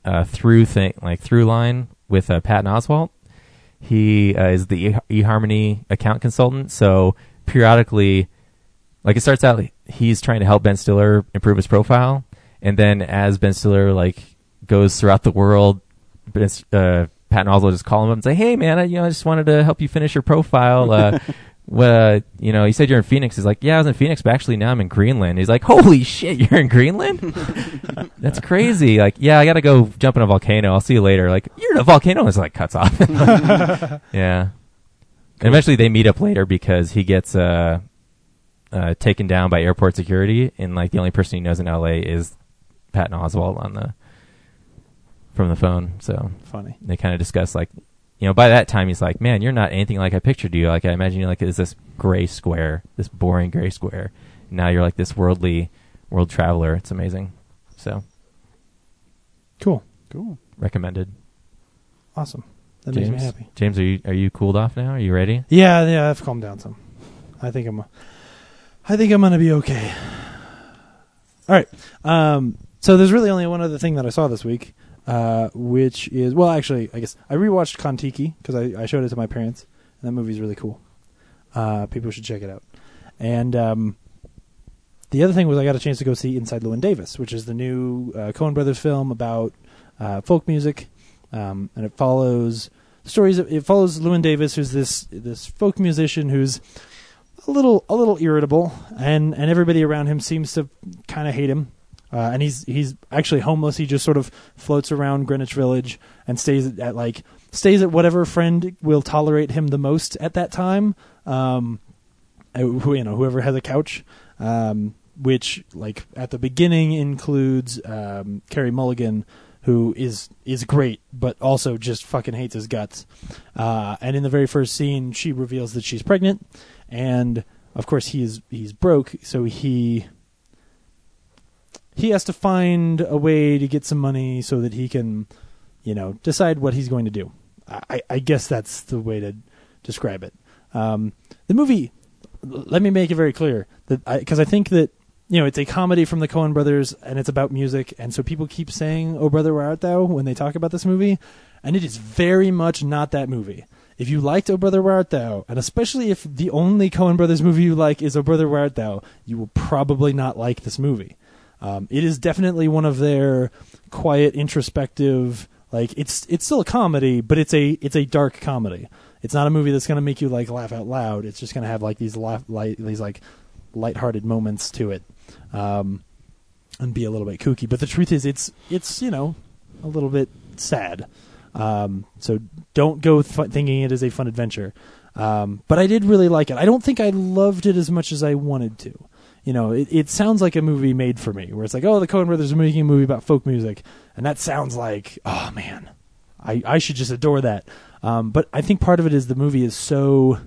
uh, through thing, like through line with uh, Patton Oswalt. He uh, is the e- eHarmony account consultant, so periodically, like it starts out, he's trying to help Ben Stiller improve his profile, and then as Ben Stiller like goes throughout the world, Ben, uh, Patton Oswalt just call him up and say, "Hey man, I, you know, I just wanted to help you finish your profile." Uh, well, you know, you said you're in Phoenix. He's like, yeah, I was in Phoenix, but actually now I'm in Greenland. He's like, holy shit, you're in Greenland? That's crazy. Like, yeah, I gotta go jump in a volcano. I'll see you later. Like, you're in a volcano. And It's like cuts off. yeah. And eventually they meet up later because he gets uh, uh, taken down by airport security, and like the only person he knows in L.A. is Patton Oswalt on the from the phone. So Funny. they kind of discuss like you know by that time he's like man you're not anything like i pictured you like i imagine you like is this gray square this boring gray square now you're like this worldly world traveler it's amazing so Cool. Cool. recommended Awesome. That james makes me happy. james are you are you cooled off now are you ready Yeah, yeah, I've calmed down some. I think I'm I think I'm gonna be okay. All right. Um so there's really only one other thing that I saw this week, uh, which is well actually I guess I rewatched Kon-Tiki because I, I showed it to my parents and that movie's really cool. Uh people should check it out. And um the other thing was I got a chance to go see Inside Llewyn Davis, which is the new uh, Coen Brothers film about uh, folk music, um, and it follows stories. Of, it follows Llewyn Davis, who's this this folk musician who's a little a little irritable, and and everybody around him seems to kind of hate him. Uh, and he's he's actually homeless. He just sort of floats around Greenwich Village and stays at, like stays at whatever friend will tolerate him the most at that time. Um, uh, who you know whoever has a couch. Um, which like at the beginning includes um, Carey Mulligan, who is is great, but also just fucking hates his guts. Uh, and in the very first scene, she reveals that she's pregnant, and of course he is he's broke, so he he has to find a way to get some money so that he can, you know, decide what he's going to do. I, I guess that's the way to describe it. Um, the movie, let me make it very clear that because I, think that you know it's a comedy from the Coen Brothers and it's about music, and so people keep saying "Oh brother, where art thou?" when they talk about this movie, and it is very much not that movie. If you liked "Oh brother, where art thou?" and especially if the only Coen Brothers movie you like is "Oh brother, where art thou," you will probably not like this movie. Um, it is definitely one of their quiet, introspective. Like it's it's still a comedy, but it's a it's a dark comedy. It's not a movie that's going to make you like laugh out loud. It's just going to have like these laugh light these like lighthearted moments to it, um, and be a little bit kooky. But the truth is, it's it's you know a little bit sad. Um, so don't go th- thinking it is a fun adventure. Um, but I did really like it. I don't think I loved it as much as I wanted to you know, it, it sounds like a movie made for me, where it's like, oh, the Coen Brothers are making a movie about folk music, and that sounds like, oh man, I I should just adore that. Um, but I think part of it is the movie is so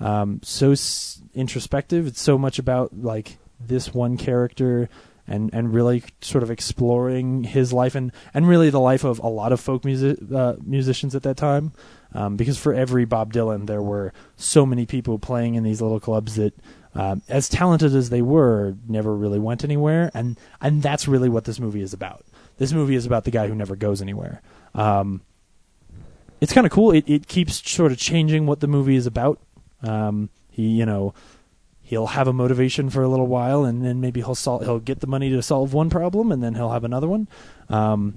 um, so s- introspective. It's so much about like this one character and and really sort of exploring his life and and really the life of a lot of folk music uh, musicians at that time. Um, because for every Bob Dylan, there were so many people playing in these little clubs that um, as talented as they were, never really went anywhere, and and that's really what this movie is about. This movie is about the guy who never goes anywhere. Um, it's kind of cool. It it keeps sort of changing what the movie is about. Um, he, you know, he'll have a motivation for a little while, and then maybe he'll sol- he'll get the money to solve one problem, and then he'll have another one. Um,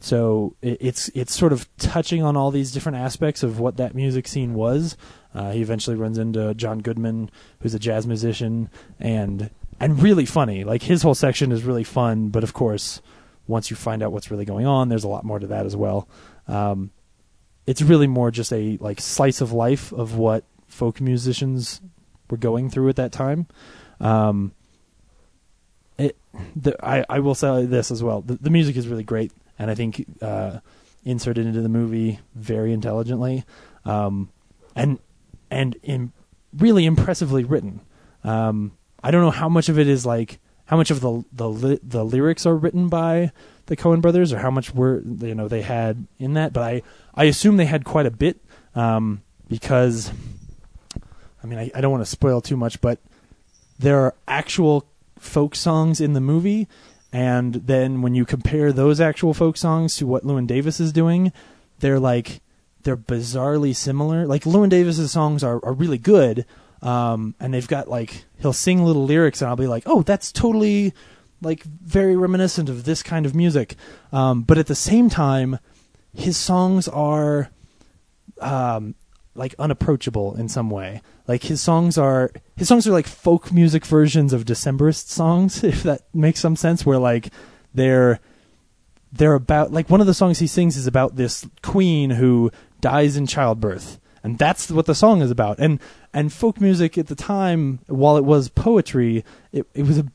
so it, it's it's sort of touching on all these different aspects of what that music scene was. Uh, he eventually runs into John Goodman, who's a jazz musician, and and really funny. Like his whole section is really fun, but of course, once you find out what's really going on, there's a lot more to that as well. Um, it's really more just a like slice of life of what folk musicians were going through at that time. Um, it, the, I, I will say this as well. The, the music is really great, and I think uh, inserted into the movie very intelligently, um, and and in really impressively written. Um, I don't know how much of it is like how much of the the the lyrics are written by the Coen brothers, or how much were you know they had in that. But I I assume they had quite a bit um, because I mean I, I don't want to spoil too much, but there are actual folk songs in the movie, and then when you compare those actual folk songs to what Llewyn Davis is doing, they're like they're bizarrely similar. Like Llewyn Davis's songs are, are really good, um, and they've got like he'll sing little lyrics, and I'll be like, oh, that's totally like very reminiscent of this kind of music. Um, but at the same time, his songs are um, like unapproachable in some way. Like his songs are his songs are like folk music versions of Decemberist songs, if that makes some sense. Where like they're they're about like one of the songs he sings is about this queen who dies in childbirth. And that's what the song is about. And and folk music at the time while it was poetry it, it was a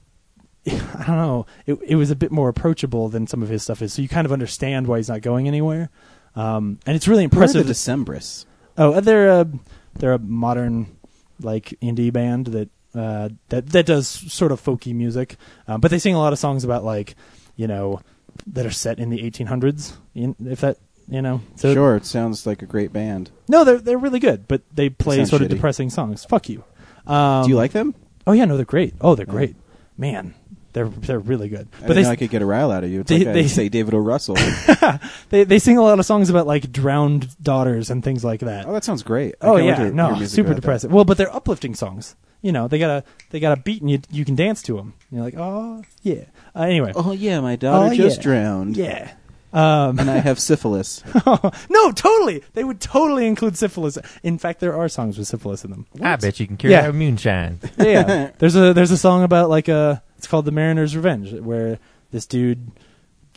i don't know it, it was a bit more approachable than some of his stuff is. So you kind of understand why he's not going anywhere. Um, and it's really are the impressive Decemberists? oh they're a they're a modern like indie band that uh, that that does sort of folky music. Um, but they sing a lot of songs about like you know that are set in the 1800s in, if that you know so sure, it sounds like a great band. no they're they're really good but they play Sounds sort of shitty. depressing songs fuck you um, Do you like them? oh yeah no they're great oh they're Yeah. great man they're they're really good I but didn't they know I could get a rile out of you. It's they- like they- say David O. Russell. they they sing a lot of songs about like drowned daughters and things like that oh, that sounds great. I Oh can't wait yeah, to hear no, music super about that. depressing. Well, but they're uplifting songs. You know, they got a they got a beat and you you can dance to them. You're like, oh yeah. Uh, anyway, Oh yeah, my daughter Oh, just yeah. drowned. yeah. Um, and I have syphilis. no, totally. They would totally include syphilis. In fact, there are songs with syphilis in them. I bet you can cure Yeah. that with moonshine. Yeah, there's a there's a song about like a it's called the Mariner's Revenge where this dude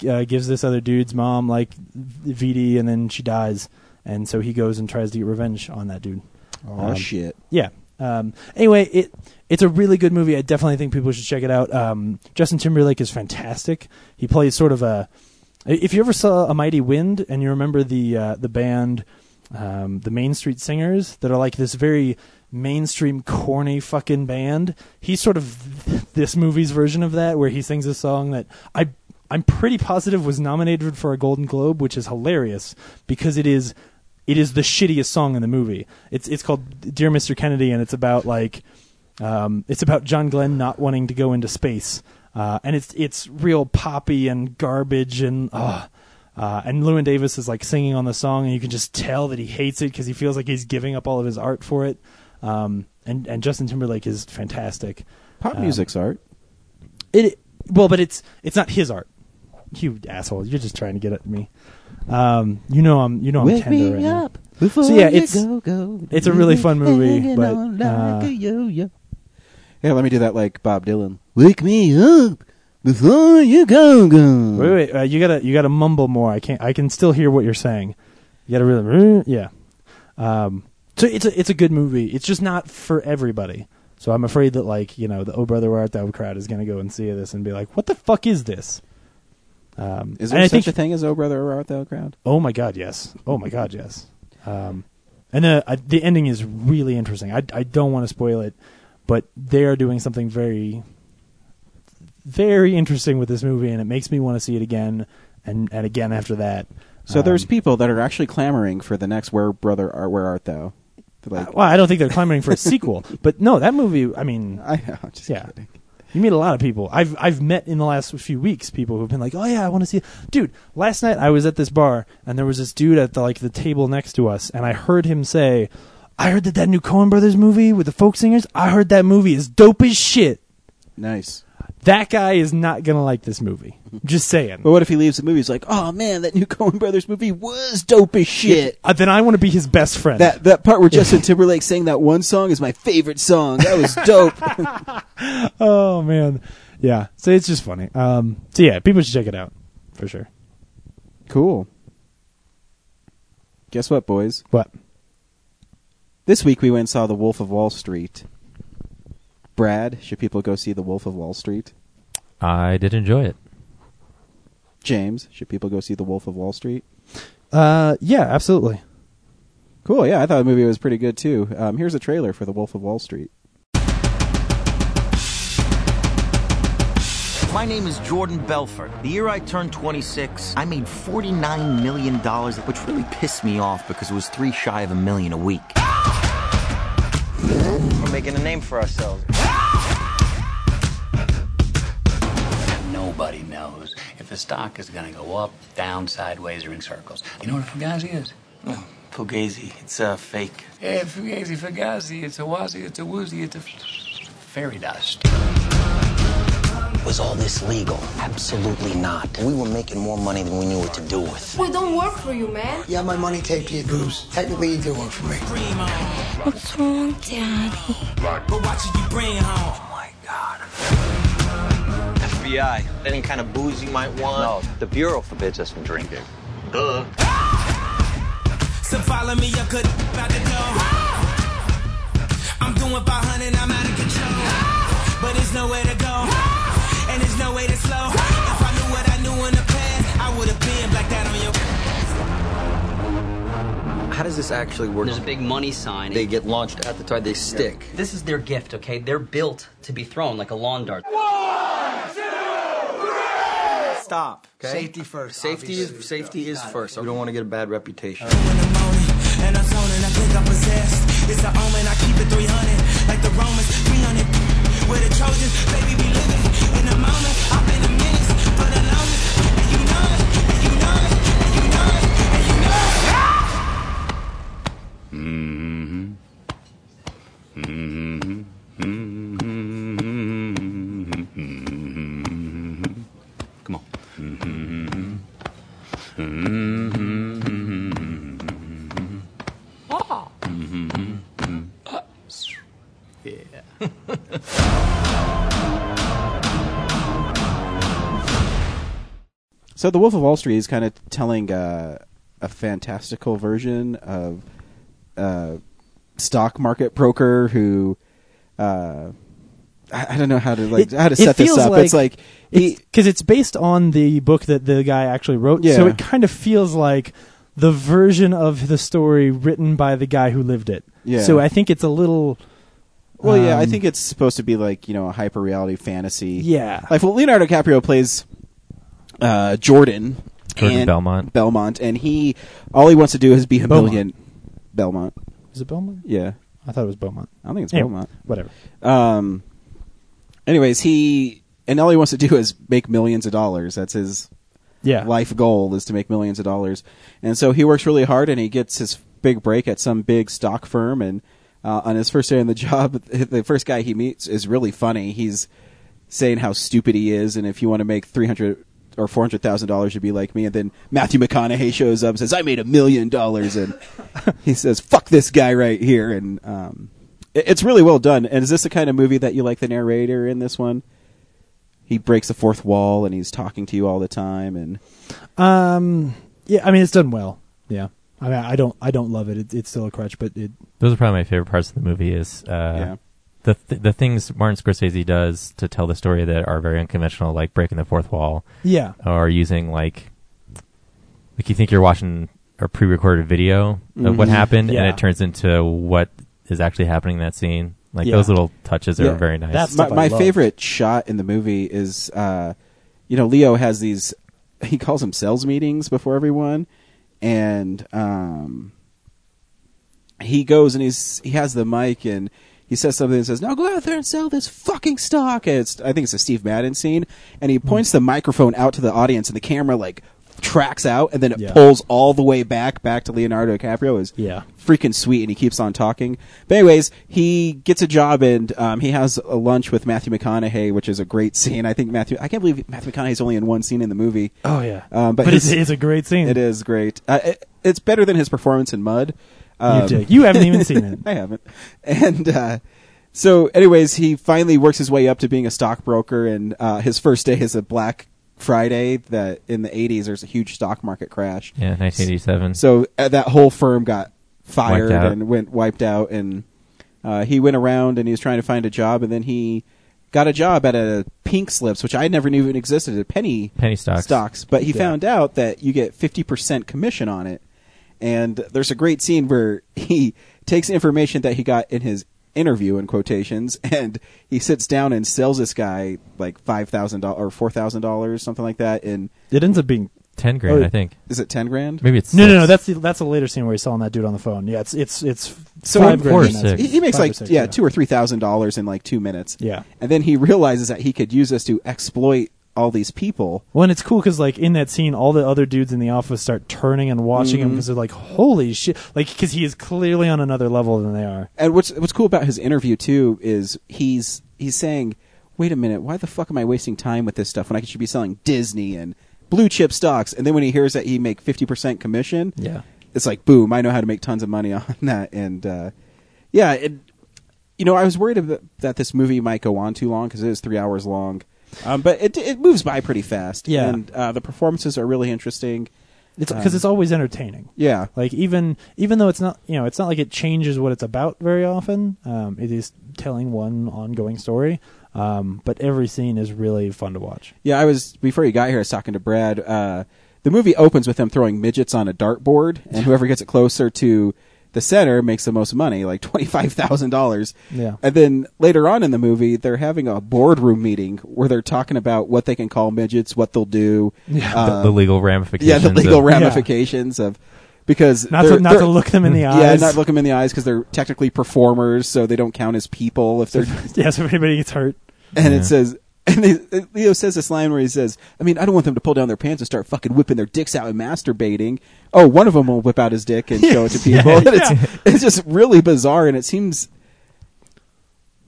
uh, gives this other dude's mom like VD and then she dies and so he goes and tries to get revenge on that dude. Oh Um, shit! Yeah. Um, anyway, it it's a really good movie. I definitely think people should check it out. Um, Justin Timberlake is fantastic. He plays sort of a. If you ever saw A Mighty Wind and you remember the uh, the band, um, the Main Street Singers, that are like this very mainstream corny fucking band. He's sort of this movie's version of that, where he sings a song that I I'm pretty positive was nominated for a Golden Globe, which is hilarious because it is it is the shittiest song in the movie. It's it's called Dear Mr. Kennedy, and it's about like um, it's about John Glenn not wanting to go into space, uh, and it's it's real poppy and garbage and. Uh, uh, and Llewyn Davis is like singing on the song, and you can just tell that he hates it because he feels like he's giving up all of his art for it. Um, and and Justin Timberlake is fantastic. Pop Um, music's art. It well, but it's it's not his art. You asshole! You're just trying to get at me. Um, you know I'm you know I'm tender right now. before So, yeah, it's- it's a really fun movie, but, uh, Yeah, let me do that like Bob Dylan. Wake me up before you go go. Wait, wait, uh, you gotta you gotta mumble more. I can't. I can still hear what you're saying. You gotta really, yeah. Um, so it's a it's a good movie. It's just not for everybody. So I'm afraid that like you know the Oh Brother Where Art Thou crowd is gonna go and see this and be like, what the fuck is this? Um, Is there I such think a thing as Oh Brother Where Art Thou crowd? Oh my god, yes. Oh my god, yes. Um, and the uh, the ending is really interesting. I I don't want to spoil it, but they are doing something very very interesting with this movie, and it makes me want to see it again and and again after that. So Um, there's people that are actually clamoring for the next Where Brother Art Where Art Thou? Like, uh, well, I don't think they're clamoring for a sequel, but no, that movie. I mean, I know, just Yeah. kidding. You meet a lot of people. I've I've met in the last few weeks people who've been like, "Oh yeah, I want to see." It. Dude, last night I was at this bar and there was this dude at the like the table next to us, and I heard him say, "I heard that that new Coen Brothers movie with the folk singers. I heard that movie is dope as shit." Nice. That guy is not gonna like this movie. Just saying. But what if he leaves the movie? He's like, oh man, that new Coen Brothers movie was dope as shit. Uh, then I want to be his best friend. That that part where Justin Timberlake sang that one song is my favorite song. That was dope. oh man, yeah. So it's just funny. Um. So yeah, people should check it out for sure. cool. Guess what, boys? What? This week we went and saw The Wolf of Wall Street. Brad, should people go see The Wolf of Wall Street? I did enjoy it. James, should people go see The Wolf of Wall Street? Uh. Yeah. Absolutely. Cool, yeah, I thought the movie was pretty good too. Um, here's a trailer for The Wolf of Wall Street. My name is Jordan Belfort. The year I turned 26, I made $49 million, which really pissed me off because it was three shy of a million a week. We're making a name for ourselves. Nobody knows if the stock is going to go up, down, sideways, or in circles. You know what a fugazi is? Oh, Fugazi, it's uh, fake. Yeah, fugazi, fugazi. It's a wazi, it's a woozy, it's a fairy dust. Was all this legal? Absolutely not. We were making more money than we knew what to do with. We don't work for you, man. Yeah, my money taped to your boobs. Technically, you do work for me. What's wrong, Daddy? But watch you bring home. Oh my god. FBI. Any kind of booze you might want? No, the Bureau forbids us from drinking. Duh. So follow me up, cut out the door. I'm doing 500, I'm out of control. But there's nowhere to go, and there's no way to slow. If I knew what I knew in the past, I would have been like that on your. How does this actually work? There's a big money sign. They get launched at the time they stick. This is their gift, okay? They're built to be thrown like a lawn dart. Stop. Okay? Safety first. Safety obviously. is safety is first. We don't want to get a bad reputation. So The Wolf of Wall Street is kind of telling uh, a fantastical version of uh, stock market broker who, uh, I, I don't know how to like It- how to set this up. it's like because it's, based on the book that the guy actually wrote. yeah. So it kind of feels like the version of the story written by the guy who lived it. Yeah. So I think it's a little. well, yeah, I um, think it's supposed to be like you know a hyper reality fantasy. Yeah. like well, Leonardo DiCaprio plays uh, Jordan. Jordan and- Belmont. Belmont, and he all he wants to do is be a Beaumont. million. Belmont. Is it Belmont? Yeah, I thought it was Beaumont. I don't think it's Anyway, Belmont. Whatever. Um. Anyways, he and all he wants to do is make millions of dollars. That's his Yeah. life goal is to make millions of dollars. And so he works really hard and he gets his big break at some big stock firm. And uh, on his first day on the job, the first guy he meets is really funny. He's saying how stupid he is, and if you want to make three hundred or four hundred thousand dollars, you'd be like me. And then Matthew McConaughey shows up and says, "I made a million dollars," and he says, "Fuck this guy right here." And um, it- it's really well done. And is this the kind of movie that you like the narrator in this one? He breaks the fourth wall and he's talking to you all the time, and Um. Yeah. I mean, it's done well. Yeah. I mean, I don't. I don't love it. it it's still a crutch, but it. Those are probably my favorite parts of the movie. Is uh, Yeah. The th- the things Martin Scorsese does to tell the story that are very unconventional, like breaking the fourth wall, Yeah. or using like like you think you're watching a pre-recorded video of what happened, and it turns into what is actually happening in that scene. Like Yeah. those little touches are very nice. That's- my, my favorite shot in the movie is uh you know leo has these he calls them sales meetings before everyone and um he goes and he's he has the mic and he says something and says now go out there and sell this fucking stock and it's i think it's a steve madden scene and he points the microphone out to the audience and the camera like tracks out and then it Yeah. pulls all the way back back to leonardo dicaprio is Yeah. freaking sweet and he keeps on talking. But anyways, he gets a job and um, he has a lunch with Matthew McConaughey, which is a great scene. I think Matthew, I can't believe Matthew McConaughey's only in one scene in the movie. Oh yeah. Um, but but it's, his- it's a great scene. It is great. Uh, it, it's better than his performance in Mud. Um, You dig. You haven't even seen it. I haven't. And uh, so, anyways, he finally works his way up to being a stockbroker, and uh, his first day is a Black Friday. That in the '80s, there's a huge stock market crash. yeah, 1987. So uh, that whole firm got fired and went wiped out, and uh, he went around and he was trying to find a job, and then he got a job at a Pink Slips, which I never knew even existed, at Penny Penny stocks. stocks. But he Yeah. found out that you get fifty percent commission on it, and there's a great scene where he takes information that he got in his interview in quotations and he sits down and sells this guy like five thousand dollars or four thousand dollars something like that and It ends up being. Ten grand, Oh, I think. is it ten grand Maybe it's No, no, no. That's the, that's a later scene where he's selling that dude on the phone. Yeah, it's it's it's So five he- grand. Four or in that six. He, he makes Five like six, yeah, two or three thousand dollars in like two minutes. Yeah. and then he realizes that he could use this to exploit all these people. Well, and it's cool because like in that scene, all the other dudes in the office start turning and watching him Mhm. because they're like, "Holy shit!" Like because he is clearly on another level than they are. And what's what's cool about his interview too is he's he's saying, "Wait a minute, why the fuck am I wasting time with this stuff when I should be selling Disney and blue chip stocks?" And then when he hears that he make fifty percent commission, Yeah. it's like boom, I know how to make tons of money on that. And uh, yeah, it, you know, I was worried about, that this movie might go on too long because it is three hours long, um, but it it moves by pretty fast. Yeah. and uh, the performances are really interesting. It's because Um, it's always entertaining. Yeah, Like even even though it's not you know it's not like it changes what it's about very often. Um, it is telling one ongoing story. Um, but every scene is really fun to watch. Yeah, I was before you got here. I was talking to Brad. Uh, the movie opens with them throwing midgets on a dartboard, and whoever gets it closer to the center makes the most money, like twenty five thousand dollars. Yeah. And then later on in the movie, they're having a boardroom meeting where they're talking about what they can call midgets, what they'll do. Yeah. uh, the, the legal ramifications. yeah, the legal of- ramifications of because Not to not to look them in the eyes. Yeah, not look them in the eyes because they're technically performers, so they don't count as people if they're yeah, so if anybody gets hurt, and Yeah. it says and they, Leo says this line where he says, "I mean, I don't want them to pull down their pants and start fucking whipping their dicks out and masturbating." Oh, one of them will whip out his dick and show it to people. Yeah, it's it's just really bizarre, and it seems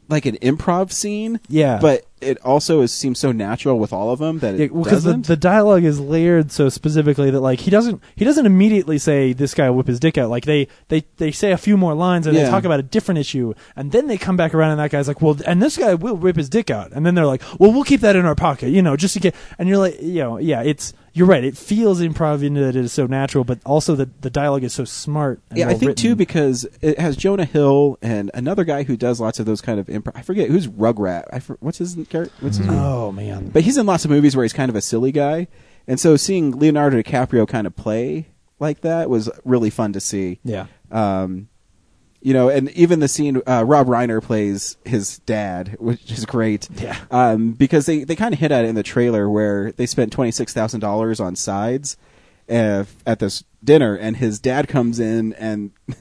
like an improv scene. Yeah. but it also is seems so natural with all of them that it because the, doesn't. the dialogue is layered so specifically that like he doesn't he doesn't immediately say this guy will whip his dick out like they they they say a few more lines and they Yeah. talk about a different issue and then they come back around and that guy's like well and this guy will rip his dick out and then they're like well we'll keep that in our pocket you know just to get and you're like you know yeah it's you're right it feels improv in that it is so natural but also the the dialogue is so smart and yeah, I think too because it has Jonah Hill and another guy who does lots of those kind of improv. I forget who's Rugrat. I for, what's his character? What's his name? oh man But he's in lots of movies where he's kind of a silly guy, and so seeing Leonardo DiCaprio kind of play like that was really fun to see. yeah Um, you know, and even the scene uh, Rob Reiner plays his dad, which is great. Yeah. Um, because they they kind of hit at it in the trailer where they spent twenty six thousand dollars on sides uh, at this dinner, and his dad comes in and.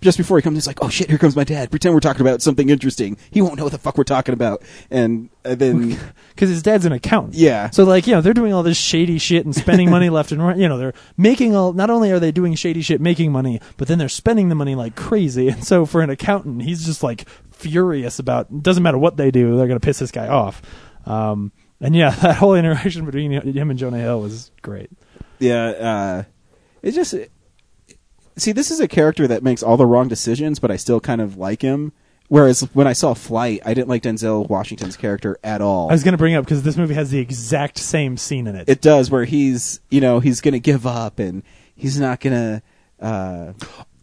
Just before he comes, he's like, "Oh shit! Here comes my dad. Pretend we're talking about something interesting. He won't know what the fuck we're talking about." And uh, then, because his dad's an accountant. yeah, So like you know they're doing all this shady shit and spending money left and right. You know they're making all. Not only are they doing shady shit, making money, but then they're spending the money like crazy. And so for an accountant, he's just like furious about. Doesn't matter what they do, they're gonna piss this guy off. Um, and yeah, that whole interaction between him and Jonah Hill was great. yeah. Uh, it just see this is a character that makes all the wrong decisions, but I still kind of like him. Whereas when I saw Flight, I didn't like Denzel Washington's character at all. I was gonna bring up because this movie has the exact same scene in it. it does where he's you know he's gonna give up and he's not gonna. Uh,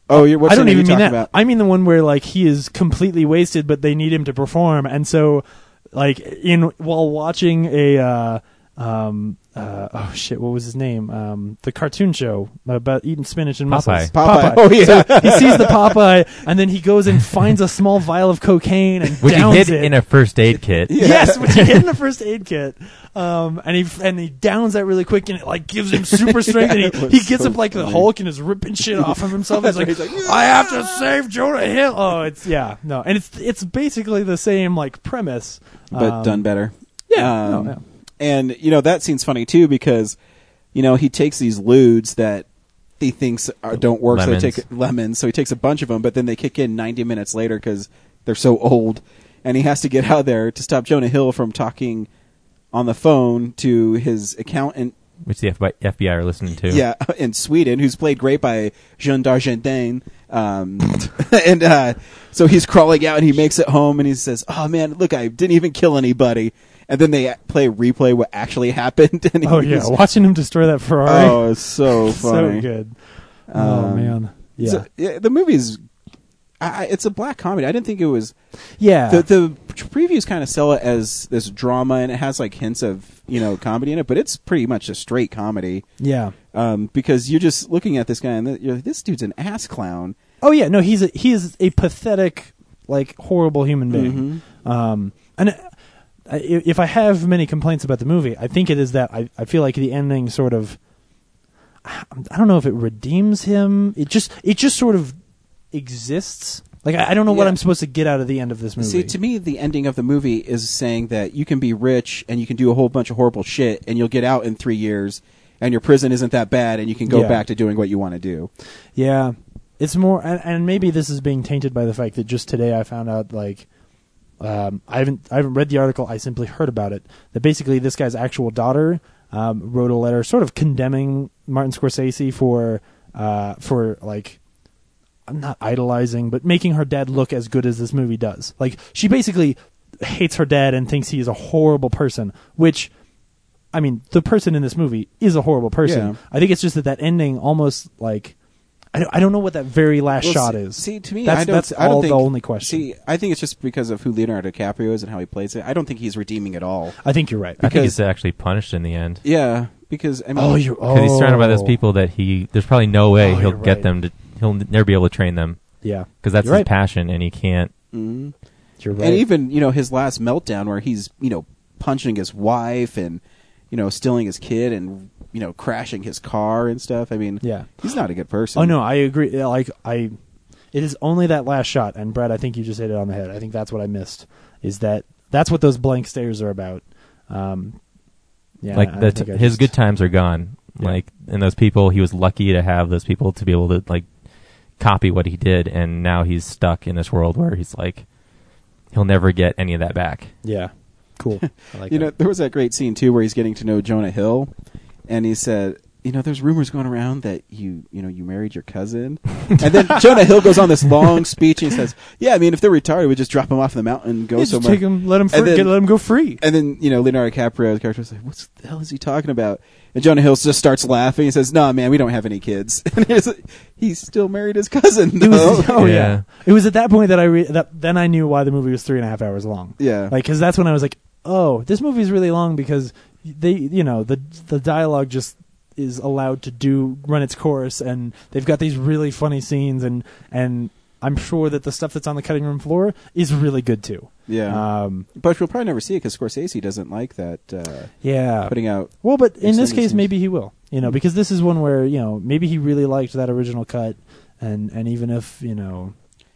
oh, you're what's I don't even mean that. talking about? I mean the one where like he is completely wasted, but they need him to perform, and so like in while watching a uh, um uh, oh shit, what was his name? Um, the cartoon show about eating spinach and muscles. Popeye. Popeye. Oh, yeah. So he sees the Popeye, and then he goes and finds a small vial of cocaine and Which he downs hid it. in a first aid kit. Yes, which he hid in the first aid kit. Um, and he and he downs that really quick, and it like gives him super strength. Yeah, and he, he gets so up like the. Hulk and is ripping shit off of himself. He's like, He's like, I have to save Jonah Hill. Oh, it's yeah, no, and it's it's basically the same like premise, but um, done better. Yeah, Um, no, yeah. And you know that scene's funny too because you know he takes these ludes that he thinks are, don't work, Lemons. so they take lemons. So he takes a bunch of them, but then they kick in 90 minutes later because they're so old, and he has to get out there to stop Jonah Hill from talking on the phone to his accountant. Which the FBI, FBI are listening to. Yeah, in Sweden, who's played great by Jean Dujardin. Um, and uh, so he's crawling out and he makes it home and he says, "Oh man, look, I didn't even kill anybody." And then they play replay what actually happened. And Oh yeah, watching him destroy that Ferrari. oh, it's so funny. so good. oh Um, man, yeah, So, yeah, the movie's. I, it's a black comedy. I didn't think it was. yeah. The the previews kind of sell it as this drama, and it has like hints of you know comedy in it, but it's pretty much a straight comedy. yeah. Um, because you're just looking at this guy, and you're like, this dude's an ass clown. Oh yeah, no, he's a, he is a pathetic, like horrible human being. Um, and if I have many complaints about the movie, I think it is that I, I feel like the ending sort of, I don't know if it redeems him. It just it just sort of exists. Like I, I don't know what I'm supposed to get out of the end of this movie. See, to me, the ending of the movie is saying that you can be rich and you can do a whole bunch of horrible shit, and you'll get out in three years, and your prison isn't that bad, and you can go Yeah. back to doing what you want to do. Yeah, it's more, and, and maybe this is being tainted by the fact that just today I found out like. Um, I haven't I haven't read the article. I simply heard about it. That basically this guy's actual daughter um, wrote a letter, sort of condemning Martin Scorsese for uh, for like I'm not idolizing, but making her dad look as good as this movie does. Like she basically hates her dad and thinks he is a horrible person. Which, I mean, the person in this movie is a horrible person. Yeah. I think it's just that that ending almost like I don't, I don't know what that very last Well, shot see- is. See, to me, that's I don't. that's I don't all think, the only question. See, I think it's just because of who Leonardo DiCaprio is and how he plays it. I don't think he's redeeming at all. I think you're right. I think he's actually punished in the end. Yeah, because I mean, Oh, you're Because he's surrounded by those oh. people that he. There's probably no way Oh, he'll get right. them to. He'll never be able to train them Yeah, because that's You're his right. passion, and he can't. mhm. you're right. and even you know his last meltdown where he's you know punching his wife and you know stealing his kid and you know crashing his car and stuff. I mean, Yeah. he's not a good person. Oh no, I agree. Like I, it is only that last shot, and Brad, I think you just hit it on the head. I think that's what I missed. Is that that's what those blank stares are about? Um, yeah, like the think I his just- good times are gone. Yeah. Like and those people, he was lucky to have those people to be able to like copy what he did, and now he's stuck in this world where he's like, he'll never get any of that back. Yeah, Cool. I like you that. know, there was that great scene too where he's getting to know Jonah Hill, and he said, "You know, there's rumors going around that you, you know, you married your cousin." and then Jonah Hill goes on this long speech and he says, "Yeah, I mean, if they're retired, we just drop them off in the mountain and go Yeah, just somewhere. take 'em- let 'em And free- get- let 'em go free." And then you know, Leonardo DiCaprio's character was like, "What the hell is he talking about?" And Jonah Hill just starts laughing He says, "No, man, we don't have any kids." And he's, like, he's still married his cousin. It was, though. oh yeah. It was at that point that I re- that then I knew why the movie was three and a half hours long. Yeah. like because that's when I was like, oh, this movie is really long because they, you know, the the dialogue just is allowed to do run its course, and they've got these really funny scenes, and and I'm sure that the stuff that's on the cutting room floor is really good too. Yeah, Um, but we'll probably never see it because Scorsese doesn't like that. Uh, yeah, putting out. Well, but in this case, scenes. maybe he will. You know, because this is one where you know maybe he really liked that original cut, and and even if you know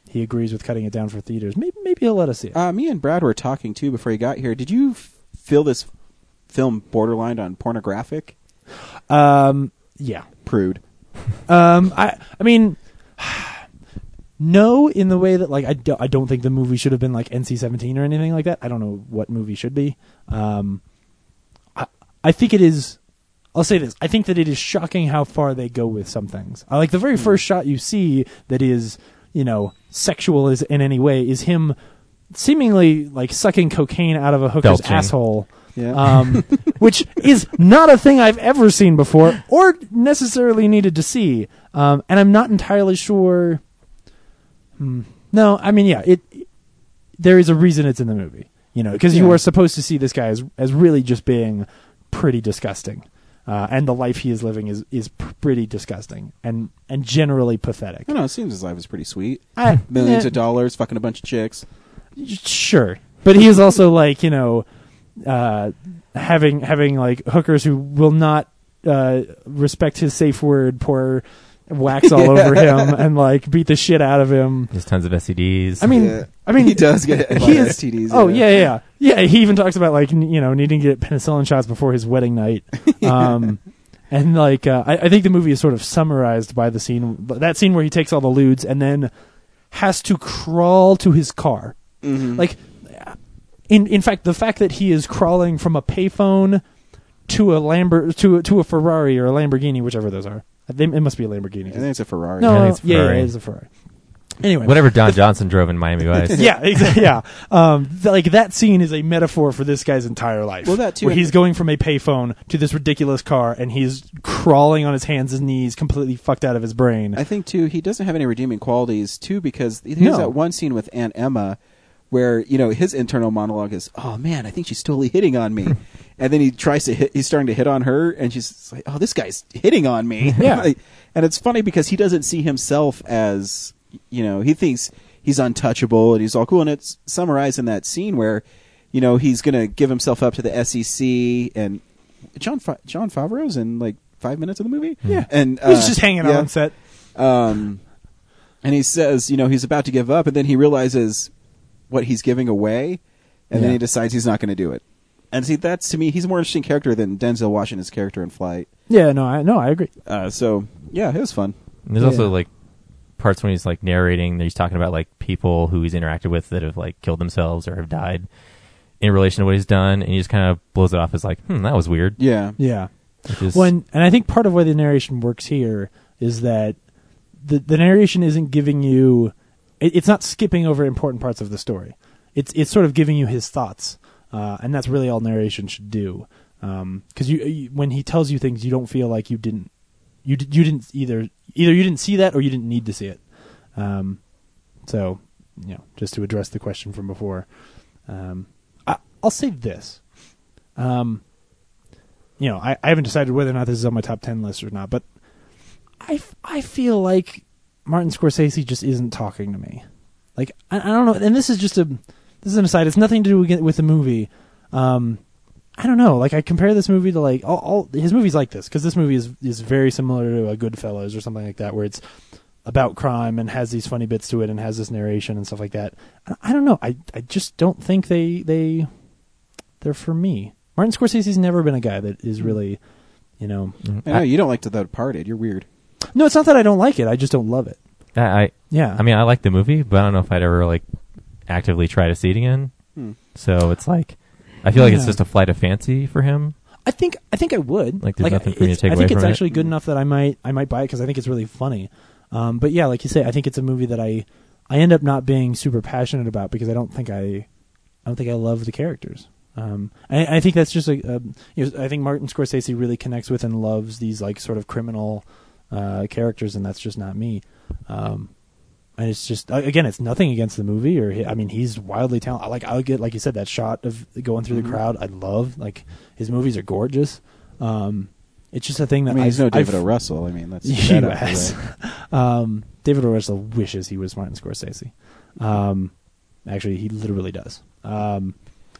he agrees with cutting it down for theaters, maybe maybe he'll let us see it. Uh, me and Brad were talking too before he got here. Did you feel this film borderline on pornographic? Um, yeah, prude. Um, I I mean, no, in the way that like I do, I don't think the movie should have been like NC seventeen or anything like that. I don't know what movie should be. Um, I I think it is. I'll say this. I think that it is shocking how far they go with some things. I like the very first shot you see that is, you know, sexual is in any way is him seemingly like sucking cocaine out of a hooker's Belching. asshole. Yeah. Um, which is not a thing I've ever seen before or necessarily needed to see. Um, and I'm not entirely sure. Hmm. No, I mean, yeah, it. There is a reason it's in the movie, you know, because you are supposed to see this guy as as really just being pretty disgusting, uh, and the life he is living is is pretty disgusting and and generally pathetic. Don't know. It seems his life is pretty sweet. I- Millions yeah. of dollars, fucking a bunch of chicks. Sure, but he is also like you know, uh, having having like hookers who will not uh, respect his safe word, pour wax all over him, and like beat the shit out of him. There's tons of STDs. I mean, Yeah. I mean, He does get a lot he of is- STDs, Oh yeah. yeah, yeah, yeah. He even talks about like n- you know needing to get penicillin shots before his wedding night. Um, and like uh, I, I think the movie is sort of summarized by the scene that scene where he takes all the ludes and then has to crawl to his car. Mhm. Like, in in fact, the fact that he is crawling from a payphone to a Lambert to to a Ferrari or a Lamborghini, whichever those are. They, it must be a Lamborghini. I think it's a Ferrari. No, I think it's a yeah, yeah, it is a Ferrari. Anyway, Whatever Don Johnson drove in Miami Vice. yeah, exactly. Yeah, um, th- like that scene is a metaphor for this guy's entire life. Well, that too, where he's going from a payphone to this ridiculous car, and he's crawling on his hands and knees, completely fucked out of his brain. I think too he doesn't have any redeeming qualities too because there's No. that one scene with Aunt Emma where you know his internal monologue is, "Oh man, I think she's totally hitting on me," and then he tries to hit. He's starting to hit on her, and she's like, "Oh, this guy's hitting on me." Yeah. And it's funny because he doesn't see himself as you know he thinks he's untouchable and he's all cool, and it's summarized in that scene where you know he's gonna give himself up to the SEC and John Fa- Jon Favreau's in like five minutes of the movie. Yeah. and uh, just hanging yeah. on set. Um, and he says, you know, he's about to give up, and then he realizes what he's giving away, and then Yeah. he decides he's not going to do it. And see, that's to me, he's a more interesting character than Denzel Washington's character in Flight. Yeah, no, I no, I agree. Uh, so yeah, it was fun. And there's Yeah. also like parts when he's like narrating that he's talking about like people who he's interacted with that have like killed themselves or have died in relation to what he's done, and he just kind of blows it off as like, hmm, that was weird. Yeah, Yeah. Which is, When and I think part of why the narration works here is that the the narration isn't giving you it, it's not skipping over important parts of the story. It's it's sort of giving you his thoughts, uh, and that's really all narration should do. Because you, you when he tells you things, you don't feel like you didn't you you didn't either either you didn't see that or you didn't need to see it. Um, so you know, just to address the question from before, um, I, I'll say this. Um, you know, I, I haven't decided whether or not this is on my top 10 list or not, but I, I feel like Martin Scorsese just isn't talking to me. Like, I, I don't know. And this is just a, this is an aside. It's nothing to do with, with the movie. Um, I don't know. Like, I compare this movie to like, all, all his movies like this, because this movie is, is very similar to a Goodfellas or something like that, where it's about crime and has these funny bits to it and has this narration and stuff like that. I, I don't know. I, I just don't think they, they, they're for me. Martin Scorsese's never been a guy that is mm. really, you know. Mm-hmm. I know you don't like to The Departed. You're weird. No, it's not that I don't like it. I just don't love it. I, I Yeah. I mean, I like the movie, but I don't know if I'd ever like actively try to see it again. Hmm. So it's like I feel like it's just a flight of fancy for him. I think I think I would. Like, there's nothing for me to take I think it's from it. actually good enough that I might I might buy it because I think it's really funny. Um, but yeah, like you say, I think it's a movie that I I end up not being super passionate about because I don't think I I don't think I love the characters. Um, I, I think that's just a, a you know, I think Martin Scorsese really connects with and loves these like sort of criminal uh, characters, and that's just not me. Um, and it's just again, it's nothing against the movie, or I mean, he's wildly talented. Like I get, like you said, that shot of going through Mhm. the crowd. I love like his movies are gorgeous. Um, it's just a thing that I mean, he's I've- no David I've- O. Russell. I mean, that's you that out of the ass. um, David O. Russell wishes he was Martin Scorsese. Um, actually, he literally does. Um,